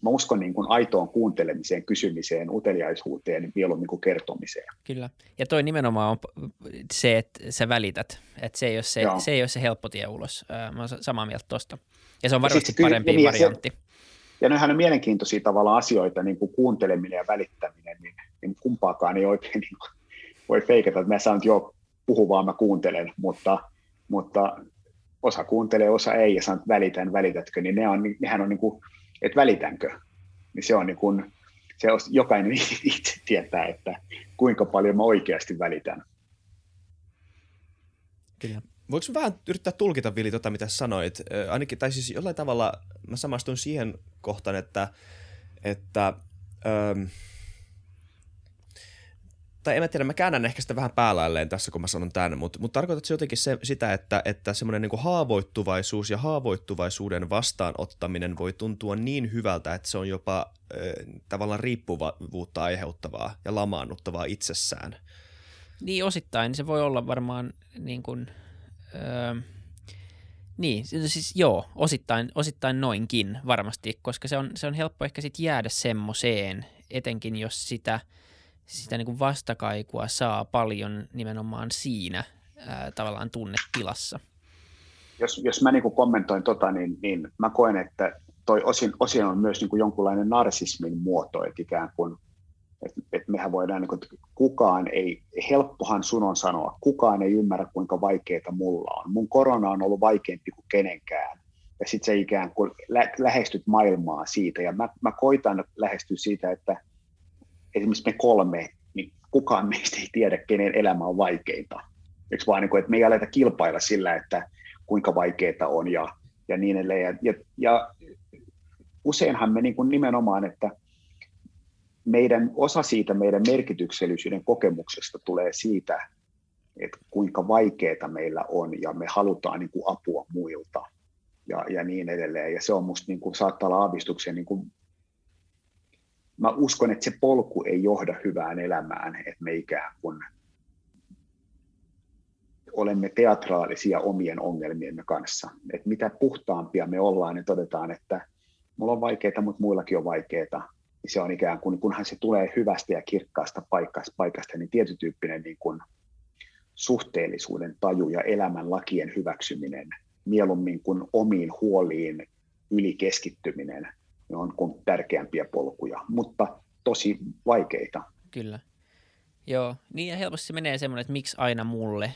mä uskon niin kuin aitoon kuuntelemiseen, kysymiseen, uteliaisuuteen, mieluummin kuin kertomiseen. Kyllä. Ja toi nimenomaan on se, että sä välität. Että se ei ole se, se, ei ole se helppo tie ulos. Mä oon samaa mieltä tuosta. Ja se on varmasti se, parempi niin, variantti. Se, ja nehän on mielenkiintoisia tavalla asioita, niin kuin kuunteleminen ja välittäminen, niin, niin kumpaakaan ei oikein niin kuin, voi feikata, että mä saan jo puhu vaan mä kuuntelen, mutta, mutta osa kuuntelee, osa ei, ja sanot välitän, välitätkö, niin ne on, nehän on niin kuin, että välitänkö, niin se on niin kuin, se on, jokainen (laughs) itse tietää, että kuinka paljon mä oikeasti välitän. Kyllä. Voinko vähän yrittää tulkita, Vili, tota, mitä sanoit? Äh, ainakin, tai siis jollain tavalla mä samastun siihen kohtaan, että, että ähm, tai en mä tiedä, mä käännän ehkä sitä vähän päälailleen tässä, kun mä sanon tämän, mutta, mutta tarkoitat se jotenkin se, sitä, että, että semmoinen niin haavoittuvaisuus ja haavoittuvaisuuden vastaanottaminen voi tuntua niin hyvältä, että se on jopa äh, tavallaan riippuvuutta aiheuttavaa ja lamaannuttavaa itsessään. Niin osittain se voi olla varmaan niin kuin – Öö, niin, siis joo, osittain, osittain noinkin varmasti, koska se on, se on helppo ehkä sitten jäädä semmoiseen, etenkin jos sitä, sitä niin kuin vastakaikua saa paljon nimenomaan siinä ää, tavallaan tunnetilassa. Jos, jos mä niin kuin kommentoin tota, niin, niin mä koen, että toi osin, osin on myös niin kuin jonkunlainen narsismin muoto, että ikään kuin että et mehän voidaan, niin että kukaan ei, helppohan sun on sanoa, kukaan ei ymmärrä, kuinka vaikeaa mulla on. Mun korona on ollut vaikeampi kuin kenenkään. Ja sitten se ikään kuin lä- lähestyt maailmaa siitä. Ja mä, mä koitan lähestyä siitä, että esimerkiksi me kolme, niin kukaan meistä ei tiedä, kenen elämä on vaikeinta. Eikö vaan, niin kuin, että me ei aleta kilpailla sillä, että kuinka vaikeaa on ja, ja niin edelleen. Ja, ja, ja useinhan me niin kuin nimenomaan, että meidän osa siitä meidän merkityksellisyyden kokemuksesta tulee siitä, että kuinka vaikeaa meillä on ja me halutaan niin kuin apua muilta ja, ja niin edelleen. Ja se on musta niin kuin, saattaa olla aavistuksen, niin kuin, mä uskon, että se polku ei johda hyvään elämään, että me ikään kuin olemme teatraalisia omien ongelmiemme kanssa. Että mitä puhtaampia me ollaan, niin todetaan, että mulla on vaikeaa, mutta muillakin on vaikeaa se on ikään kuin, kunhan se tulee hyvästä ja kirkkaasta paikasta, paikasta niin tietytyyppinen niin kuin suhteellisuuden taju ja elämän lakien hyväksyminen, mieluummin kuin omiin huoliin ylikeskittyminen, ne on kuin tärkeämpiä polkuja, mutta tosi vaikeita. Kyllä. Joo, niin ja helposti menee semmoinen, että miksi aina mulle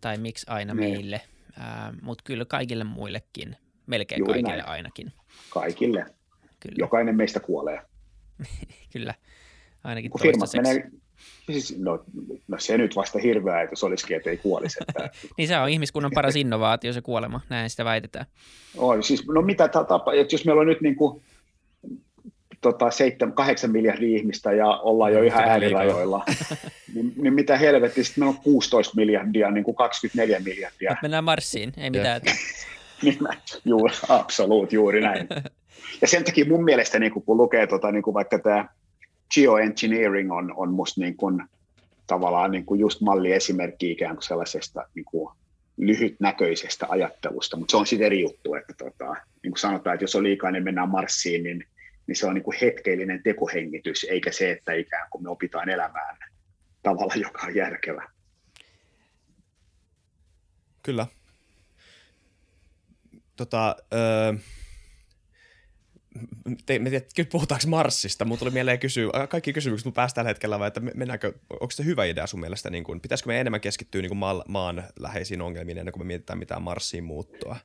tai miksi aina niin. meille, äh, mutta kyllä kaikille muillekin, melkein Juuri kaikille näin. ainakin. Kaikille. Kyllä. Jokainen meistä kuolee. (laughs) Kyllä, ainakin Kun firmat menee, siis, no, no, se nyt vasta hirveä, että se olisikin, että ei kuolisi. Että... (laughs) niin se on ihmiskunnan paras innovaatio, se kuolema, näin sitä väitetään. Oi, siis, no mitä tapa, että jos meillä on nyt niin kuin, tota, 7, 8 miljardia ihmistä ja ollaan jo ihan äärirajoilla, (laughs) niin, niin, mitä helvettiä, sitten meillä on 16 miljardia, niin kuin 24 miljardia. Nyt mennään Marsiin, ei mitään. niin, juuri, absoluut, juuri näin. Ja sen takia mun mielestä, niin kun lukee tota, niin kuin vaikka tämä geoengineering on, on musta niin kuin, tavallaan niin kuin just malliesimerkki ikään kuin sellaisesta niin kuin lyhytnäköisestä ajattelusta, mutta se on sitten eri juttu, että tota, niin kuin sanotaan, että jos on liikaa, niin mennään Marsiin, niin, niin se on niin kuin hetkeellinen tekohengitys, eikä se, että ikään kuin me opitaan elämään tavalla, joka on järkevä. Kyllä. Tota, öö, te, me tiedät, kyllä puhutaanko Marsista, mutta tuli mieleen kysyä, kaikki kysymykset mun päästä tällä hetkellä, vai että mennäänkö, onko se hyvä idea sun mielestä, niin kuin, pitäisikö me enemmän keskittyä niin kuin maan, maan läheisiin ongelmiin ennen kuin me mietitään mitään Marsiin muuttoa?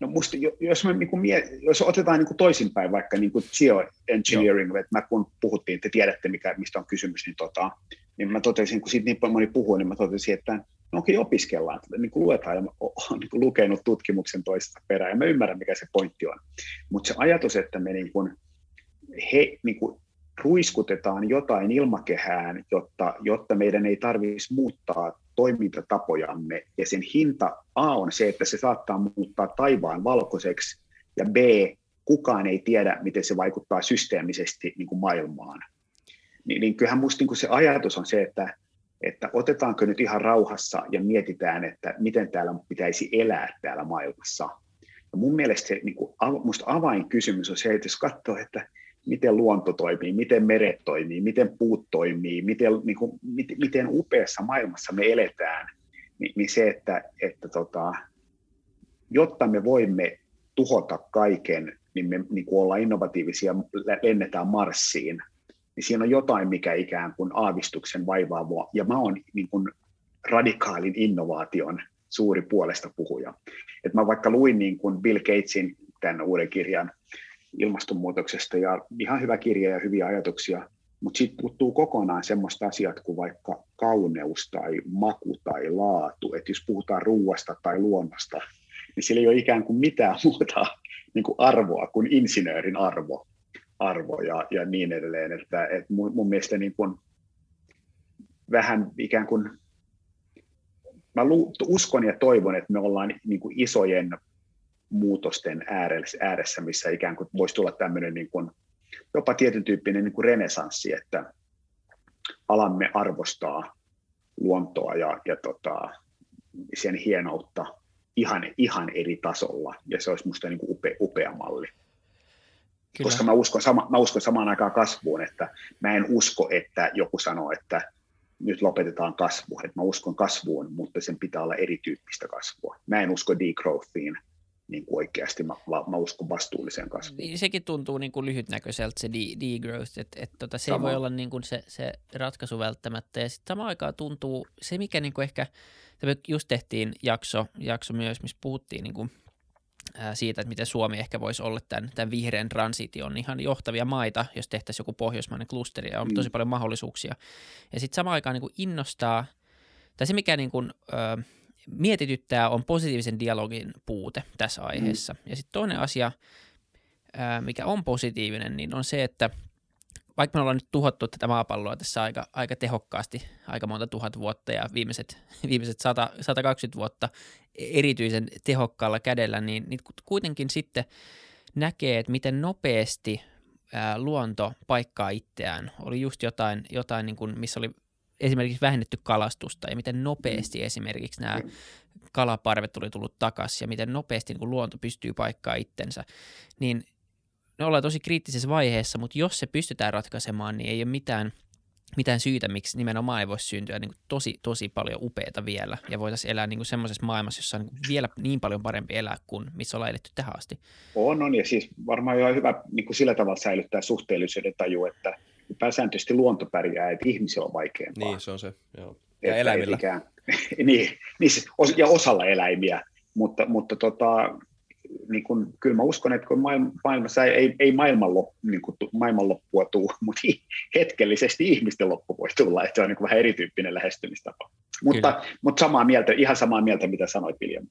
No musta, jos, me niin kuin jos otetaan niin kuin toisinpäin vaikka niin kuin geoengineering, Joo. että mä kun puhuttiin, te tiedätte mikä, mistä on kysymys, niin, tota, niin mä totesin, kun siitä niin paljon moni puhuu, niin mä totesin, että okei, opiskellaan, niin kuin luetaan ja olen niin lukenut tutkimuksen toisesta perään ja mä ymmärrän, mikä se pointti on. Mutta se ajatus, että me niin kuin, he, niin kuin ruiskutetaan jotain ilmakehään, jotta, jotta meidän ei tarvitsisi muuttaa toimintatapojamme, ja sen hinta A on se, että se saattaa muuttaa taivaan valkoiseksi, ja B, kukaan ei tiedä, miten se vaikuttaa systeemisesti niin kuin maailmaan. Niin, niin kyllähän minusta niin se ajatus on se, että että otetaanko nyt ihan rauhassa ja mietitään, että miten täällä pitäisi elää täällä maailmassa. Ja mun mielestä se niin kuin, musta avainkysymys on se, että jos katsoo, että miten luonto toimii, miten meret toimii, miten puut toimii, miten, niin kuin, miten upeassa maailmassa me eletään, niin, niin se, että, että tota, jotta me voimme tuhota kaiken, niin me niin kuin ollaan innovatiivisia, lennetään Marsiin, niin siinä on jotain, mikä ikään kuin aavistuksen vaivaa mua. Ja mä oon niin kuin radikaalin innovaation suuri puolesta puhuja. Et mä vaikka luin niin kuin Bill Gatesin tämän uuden kirjan ilmastonmuutoksesta, ja ihan hyvä kirja ja hyviä ajatuksia, mutta siitä puuttuu kokonaan semmoista asiat kuin vaikka kauneus tai maku tai laatu. Että jos puhutaan ruuasta tai luonnosta, niin sillä ei ole ikään kuin mitään muuta (laughs) niin kuin arvoa kuin insinöörin arvo arvo ja, niin edelleen. Että, että mun, mun mielestä niin kuin vähän ikään kuin, mä lu, uskon ja toivon, että me ollaan niin kuin isojen muutosten ääressä, missä ikään kuin voisi tulla tämmöinen niin kuin, jopa tietyn tyyppinen niin kuin renesanssi, että alamme arvostaa luontoa ja, ja tota, sen hienoutta ihan, ihan eri tasolla, ja se olisi minusta niin upea, upea malli. Kyllä. koska mä uskon, sama, mä uskon samaan aikaan kasvuun, että mä en usko, että joku sanoo, että nyt lopetetaan kasvu. Että mä uskon kasvuun, mutta sen pitää olla erityyppistä kasvua. Mä en usko degrowthiin, niin kuin oikeasti mä, mä uskon vastuulliseen kasvuun. Niin, sekin tuntuu niin kuin lyhytnäköiseltä se degrowth, että et, tota, se Sama. ei voi olla niin kuin se, se ratkaisu välttämättä. Ja sitten samaan aikaan tuntuu se, mikä niin kuin ehkä, me just tehtiin jakso, jakso myös, missä puhuttiin niin kuin, siitä, että miten Suomi ehkä voisi olla tämän, tämän vihreän transition ihan johtavia maita, jos tehtäisiin joku pohjoismainen klusteri, ja on mm. tosi paljon mahdollisuuksia. Ja sitten samaan aikaan niin kuin innostaa, tai se mikä niin kuin, ö, mietityttää on positiivisen dialogin puute tässä mm. aiheessa. Mm. Ja sitten toinen asia, mikä on positiivinen, niin on se, että vaikka me ollaan nyt tuhottu tätä maapalloa tässä aika, aika tehokkaasti, aika monta tuhat vuotta ja viimeiset, (laughs) viimeiset 100, 120 vuotta erityisen tehokkaalla kädellä, niin, niin kuitenkin sitten näkee, että miten nopeasti ää, luonto paikkaa itseään. Oli just jotain, jotain niin kuin, missä oli esimerkiksi vähennetty kalastusta ja miten nopeasti esimerkiksi nämä kalaparvet tuli tullut takaisin ja miten nopeasti niin kuin luonto pystyy paikkaa itsensä, niin ne ollaan tosi kriittisessä vaiheessa, mutta jos se pystytään ratkaisemaan, niin ei ole mitään, mitään syytä, miksi nimenomaan ei voisi syntyä niin kuin tosi, tosi paljon upeita vielä ja voitaisiin elää niin kuin semmoisessa maailmassa, jossa on niin vielä niin paljon parempi elää kuin missä ollaan eletty tähän asti. On, on ja siis varmaan ihan hyvä niin kuin sillä tavalla säilyttää suhteellisuuden taju, että pääsääntöisesti luonto pärjää, että ihmisillä on vaikeampaa. Niin, se on se, joo. Ja että eläimillä. Ikään, (laughs) niin, niin siis, ja osalla eläimiä, mutta, mutta tota, niin kun, kyllä mä uskon, että kun maailmassa ei, ei, ei maailmanloppu, niin kuin, maailmanloppua tule, (laughs) mutta hetkellisesti ihmisten loppu voi tulla, että se on niin vähän erityyppinen lähestymistapa. Mutta, mutta samaa mieltä, ihan samaa mieltä, mitä sanoit William.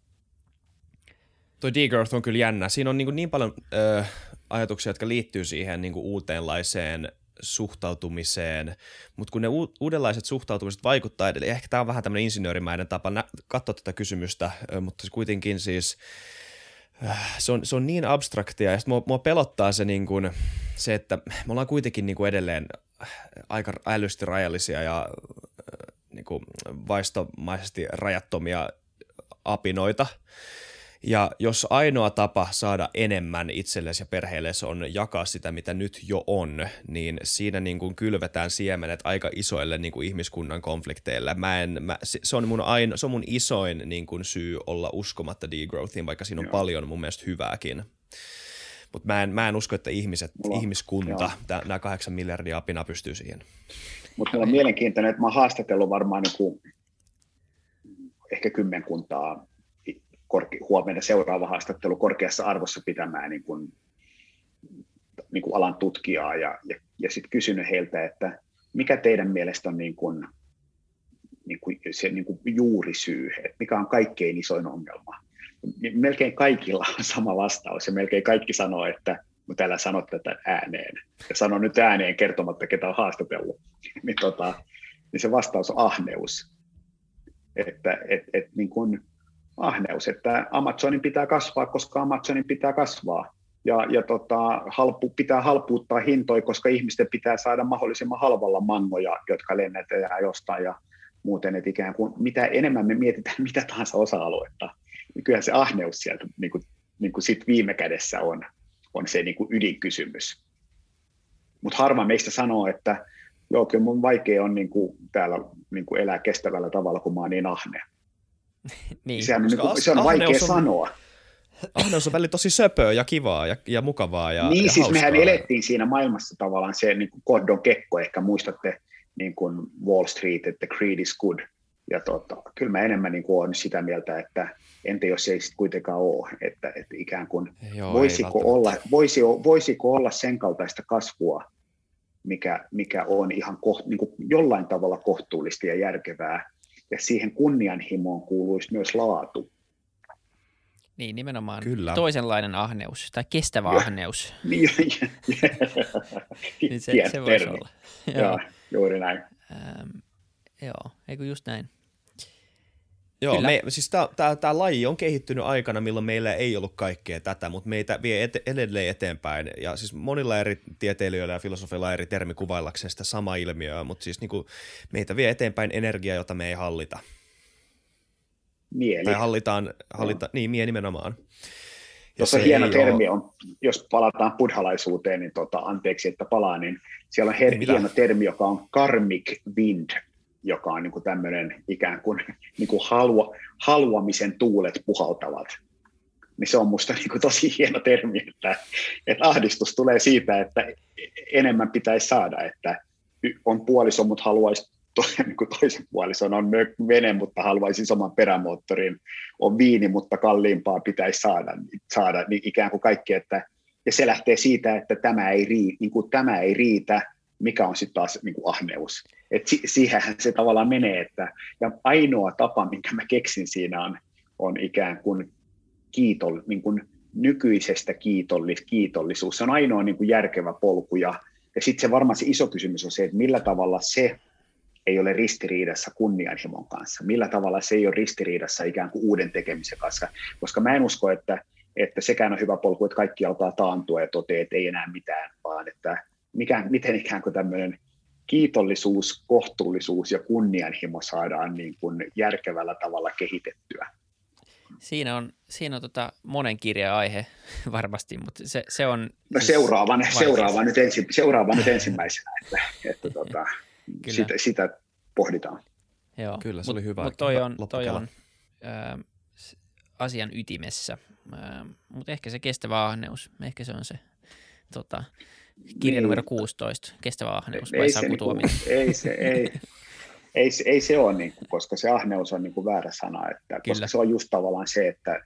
Tuo degrowth on kyllä jännä. Siinä on niin, niin paljon ö, ajatuksia, jotka liittyy siihen niin kuin uudenlaiseen suhtautumiseen, mutta kun ne u- uudenlaiset suhtautumiset vaikuttaa edelleen, ehkä tämä on vähän tämmöinen insinöörimäinen tapa nä- katsoa tätä kysymystä, mutta kuitenkin siis se on, se on niin abstraktia ja mua, mua pelottaa se, niin kuin, se, että me ollaan kuitenkin niin kuin edelleen aika älysti rajallisia ja niin kuin vaistomaisesti rajattomia apinoita, ja jos ainoa tapa saada enemmän itsellesi ja perheellesi on jakaa sitä, mitä nyt jo on, niin siinä niin kuin kylvetään siemenet aika isoille niin kuin ihmiskunnan konflikteille. Mä en, mä, se, on mun aino, se on mun isoin niin kuin syy olla uskomatta degrowthiin, vaikka siinä on Joo. paljon mun mielestä hyvääkin. Mutta mä en, mä en usko, että ihmiset, Mulla, ihmiskunta, nämä kahdeksan miljardia apina pystyy siihen. Mutta on mielenkiintoinen, että mä oon haastatellut varmaan niin kuin ehkä kymmenkuntaa korke, huomenna seuraava haastattelu korkeassa arvossa pitämään niin kuin, niin kuin alan tutkijaa ja, ja, ja sitten kysynyt heiltä, että mikä teidän mielestä on niin kuin, niin kuin se niin kuin juurisyy, että mikä on kaikkein isoin ongelma. Melkein kaikilla on sama vastaus ja melkein kaikki sanoo, että mutta älä sano tätä ääneen. Ja sano nyt ääneen kertomatta, ketä on haastatellut. niin, tota, niin se vastaus on ahneus. Että et, et, niin kun, ahneus, että Amazonin pitää kasvaa, koska Amazonin pitää kasvaa. Ja, ja tota, halpu, pitää halpuuttaa hintoja, koska ihmisten pitää saada mahdollisimman halvalla mangoja, jotka lennetään jostain ja muuten, että ikään kuin mitä enemmän me mietitään (laughs) mitä tahansa osa-aluetta, niin kyllä se ahneus sieltä niin kuin, niin kuin sit viime kädessä on, on se niin kuin ydinkysymys. Mutta harva meistä sanoo, että joo, kyllä mun vaikea on niin kuin täällä niin kuin elää kestävällä tavalla, kun mä oon niin ahne. (laughs) niin. Sehän on, niin se on vaikea on, sanoa. Ahneus on välillä tosi söpöä ja kivaa ja, ja mukavaa ja Niin, ja siis hauskaa. mehän elettiin siinä maailmassa tavallaan se niin kuin Gordon Kekko, ehkä muistatte niin kuin Wall Street, että greed is good. Ja tota, kyllä mä enemmän niin kuin olen sitä mieltä, että entä jos ei sitten kuitenkaan ole, että, että ikään kuin Joo, voisiko, olla, voisi, voisiko olla sen kaltaista kasvua, mikä, mikä on ihan koht, niin kuin jollain tavalla kohtuullista ja järkevää, ja siihen kunnianhimoon kuuluisi myös laatu. Niin, nimenomaan Kyllä. toisenlainen ahneus tai kestävä ja, ahneus. (laughs) Niin, niin se, se voisi olla. joo, juuri näin. Ähm, joo, eikö just näin. Joo, me, siis tämä laji on kehittynyt aikana, milloin meillä ei ollut kaikkea tätä, mutta meitä vie ete, edelleen eteenpäin. Ja siis monilla eri tieteilijöillä ja filosofilla eri termi kuvaillakseen sitä samaa ilmiöä, mutta siis niinku, meitä vie eteenpäin energiaa, jota me ei hallita. Mieli. Tai hallitaan, hallita, no. niin, mieli nimenomaan. Tuossa hieno termi on, jos palataan buddhalaisuuteen, niin tota, anteeksi, että palaa, niin siellä on her- hieno termi, joka on karmic wind, joka on niin kuin tämmöinen ikään kuin, (laughs) niin kuin halua, haluamisen tuulet puhaltavat. niin se on musta niin kuin tosi hieno termi, että, että ahdistus tulee siitä, että enemmän pitäisi saada, että on puoliso, mutta haluaisi toisen, (laughs) niin kuin toisen puolison, on vene, mutta haluaisi saman perämoottorin, on viini, mutta kalliimpaa pitäisi saada, saada niin ikään kuin kaikki, että ja se lähtee siitä, että tämä ei, riitä, niin kuin tämä ei riitä, mikä on sitten taas niin kuin ahneus. Et si- siihenhän se tavallaan menee, että ja ainoa tapa, minkä mä keksin siinä on, on ikään kuin, kiitol, niin kuin nykyisestä kiitollis, kiitollisuus. Se on ainoa niin kuin järkevä polku ja, ja sitten se varmaan se iso kysymys on se, että millä tavalla se ei ole ristiriidassa kunnianhimon kanssa, millä tavalla se ei ole ristiriidassa ikään kuin uuden tekemisen kanssa, koska mä en usko, että, että sekään on hyvä polku, että kaikki alkaa taantua ja toteaa, että ei enää mitään, vaan että mikä, miten ikään kuin tämmöinen kiitollisuus, kohtuullisuus ja kunnianhimo saadaan niin kuin järkevällä tavalla kehitettyä. Siinä on, siinä on tota monen kirjan aihe (laughs) varmasti, mutta se, se on... No siis seuraava, seuraava, nyt, ensi, seuraava nyt ensimmäisenä, että, että (laughs) tota, sitä, sitä pohditaan. Joo. Kyllä, se mut, oli hyvä. Mutta toi on, toi on äh, asian ytimessä, mutta ehkä se kestävä ahneus, ehkä se on se tota, kirja niin. numero 16, kestävä ahneus, vai ei se, niinku, (laughs) ei, se, ei, ei, ei se ole, niin kuin, koska se ahneus on niin kuin väärä sana, että, koska se on just tavallaan se, että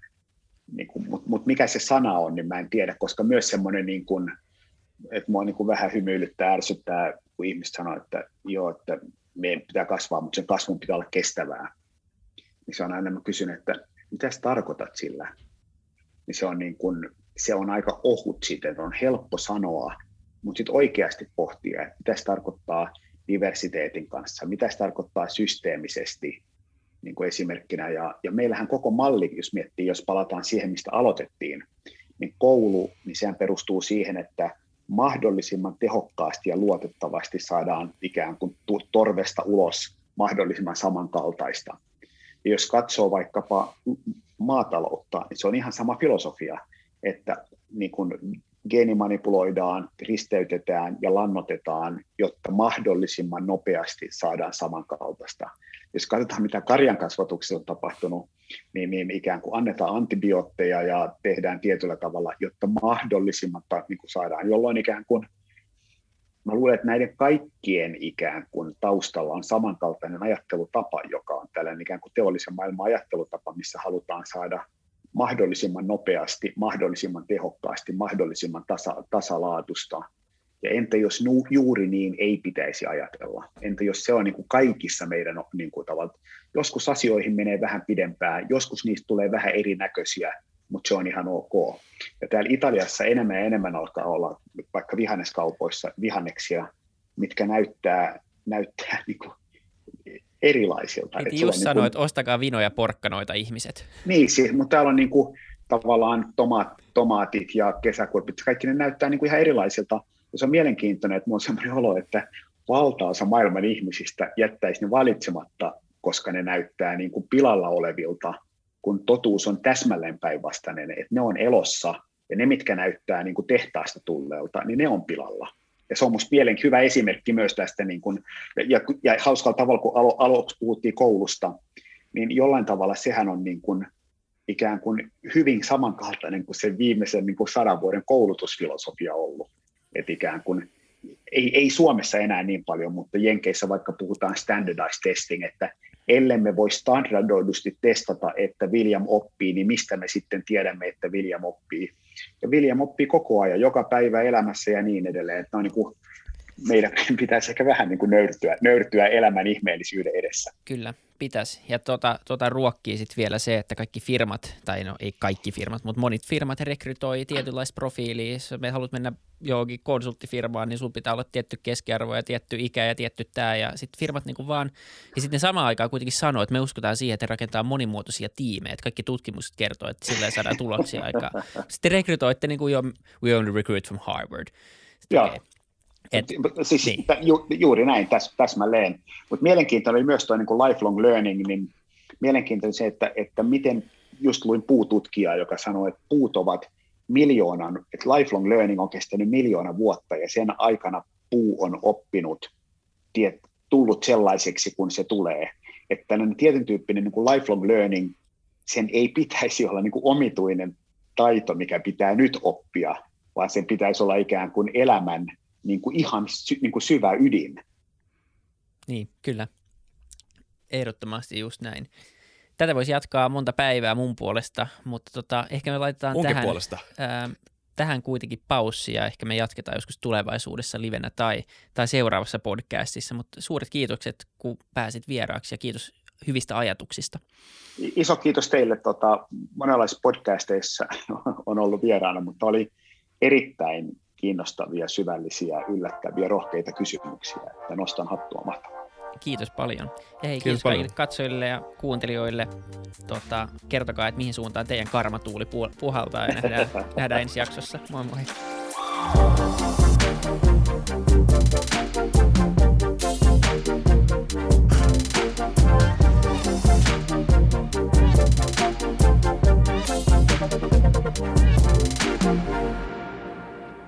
niin kuin, mutta mut mikä se sana on, niin mä en tiedä, koska myös semmoinen, niin kuin, että mua niin kuin vähän hymyilyttää, ärsyttää, kun ihmiset sanoo, että joo, että meidän pitää kasvaa, mutta sen kasvun pitää olla kestävää. Niin se on aina, mä kysyn, että mitä sä tarkoitat sillä? Niin se on, niin kuin, se on aika ohut sitten, on helppo sanoa, mutta sitten oikeasti pohtia, että mitä se tarkoittaa diversiteetin kanssa, mitä se tarkoittaa systeemisesti niin kuin esimerkkinä. Ja, ja meillähän koko malli, jos miettii, jos palataan siihen, mistä aloitettiin, niin koulu, niin sehän perustuu siihen, että mahdollisimman tehokkaasti ja luotettavasti saadaan ikään kuin torvesta ulos mahdollisimman samankaltaista. Ja jos katsoo vaikkapa maataloutta, niin se on ihan sama filosofia, että niin kuin geenimanipuloidaan, risteytetään ja lannotetaan, jotta mahdollisimman nopeasti saadaan samankaltaista. Jos katsotaan, mitä karjan kasvatuksessa on tapahtunut, niin, niin ikään kuin annetaan antibiootteja ja tehdään tietyllä tavalla, jotta mahdollisimman niin kuin saadaan, jolloin ikään kuin Mä luulen, että näiden kaikkien ikään kuin taustalla on samankaltainen ajattelutapa, joka on tällainen ikään kuin teollisen maailman ajattelutapa, missä halutaan saada mahdollisimman nopeasti, mahdollisimman tehokkaasti, mahdollisimman tasa, tasalaatusta. Ja entä jos nu, juuri niin ei pitäisi ajatella? Entä jos se on niin kuin kaikissa meidän niin kuin tavalla, joskus asioihin menee vähän pidempään, joskus niistä tulee vähän erinäköisiä, mutta se on ihan ok. Ja täällä Italiassa enemmän ja enemmän alkaa olla vaikka vihanneskaupoissa vihanneksia, mitkä näyttää, näyttää (laughs) niin kuin erilaisilta. Piti just niin sanoa, että ostakaa vinoja porkkanoita ihmiset. Niin, siis, mutta täällä on niin kuin, tavallaan tomaat, tomaatit ja kesäkurpit, kaikki ne näyttää niin kuin ihan erilaisilta. Ja se on mielenkiintoinen, että minulla on sellainen olo, että valtaosa maailman ihmisistä jättäisi ne valitsematta, koska ne näyttää niin kuin pilalla olevilta, kun totuus on täsmälleen päinvastainen, että ne on elossa ja ne, mitkä näyttää niin kuin tehtaasta tulleelta, niin ne on pilalla. Ja se on minusta mielenkiintoinen hyvä esimerkki myös tästä, niin kun, ja, ja, hauskalla tavalla, kun alo, aluksi puhuttiin koulusta, niin jollain tavalla sehän on niin kun, ikään kuin hyvin samankaltainen kuin se viimeisen niin kuin sadan vuoden koulutusfilosofia ollut. Et ikään kuin, ei, ei Suomessa enää niin paljon, mutta Jenkeissä vaikka puhutaan standardized testing, että ellemme voi standardoidusti testata, että William oppii, niin mistä me sitten tiedämme, että William oppii. Ja William oppii koko ajan, joka päivä elämässä ja niin edelleen. Että on niin kuin, meidän (laughs) pitäisi ehkä vähän niin kuin nöyrtyä, nöyrtyä elämän ihmeellisyyden edessä. Kyllä, pitäisi. Ja tuota, tuota ruokkii sitten vielä se, että kaikki firmat, tai no ei kaikki firmat, mutta monit firmat rekrytoi tietynlaista profiilia. Jos me haluat mennä johonkin konsulttifirmaan, niin sun pitää olla tietty keskiarvo ja tietty ikä ja tietty tämä. Ja sitten firmat niin kuin vaan, ja sitten samaan aikaan kuitenkin sanoo, että me uskotaan siihen, että rakentaa monimuotoisia tiimejä. Että kaikki tutkimukset kertoo, että sillä saadaan tuloksia aikaa. Sitten rekrytoitte niin kuin jo, we only recruit from Harvard. Sitten, Joo. Okay. Et, siis niin. ju, juuri näin täs, täsmälleen. Mutta mielenkiintoinen oli myös tuo niin lifelong learning, niin mielenkiintoinen se, että, että miten just luin puututkijaa, joka sanoi, että puut ovat miljoonan, että lifelong learning on kestänyt miljoona vuotta ja sen aikana puu on oppinut, tiet, tullut sellaiseksi kuin se tulee. Että tällainen tietyn tyyppinen niin kuin lifelong learning, sen ei pitäisi olla niin kuin omituinen taito, mikä pitää nyt oppia, vaan sen pitäisi olla ikään kuin elämän niin kuin ihan sy, niin kuin syvä ydin. Niin, kyllä. Ehdottomasti just näin. Tätä voisi jatkaa monta päivää mun puolesta, mutta tota, ehkä me laitetaan Munkin tähän, puolesta. ää, tähän kuitenkin paussi ja ehkä me jatketaan joskus tulevaisuudessa livenä tai, tai seuraavassa podcastissa, mutta suuret kiitokset, kun pääsit vieraaksi ja kiitos hyvistä ajatuksista. Iso kiitos teille. Tota, monenlaisissa podcasteissa (laughs) on ollut vieraana, mutta oli erittäin kiinnostavia, syvällisiä, yllättäviä, rohkeita kysymyksiä. Että nostan hattua mahtavaa. Kiitos paljon. Ja hei, kiitos, Kiitos kaikille paljon. katsojille ja kuuntelijoille. Tota, kertokaa, että mihin suuntaan teidän karmatuuli pu- puhaltaa ja nähdään, (laughs) nähdään ensi jaksossa. Moi moi.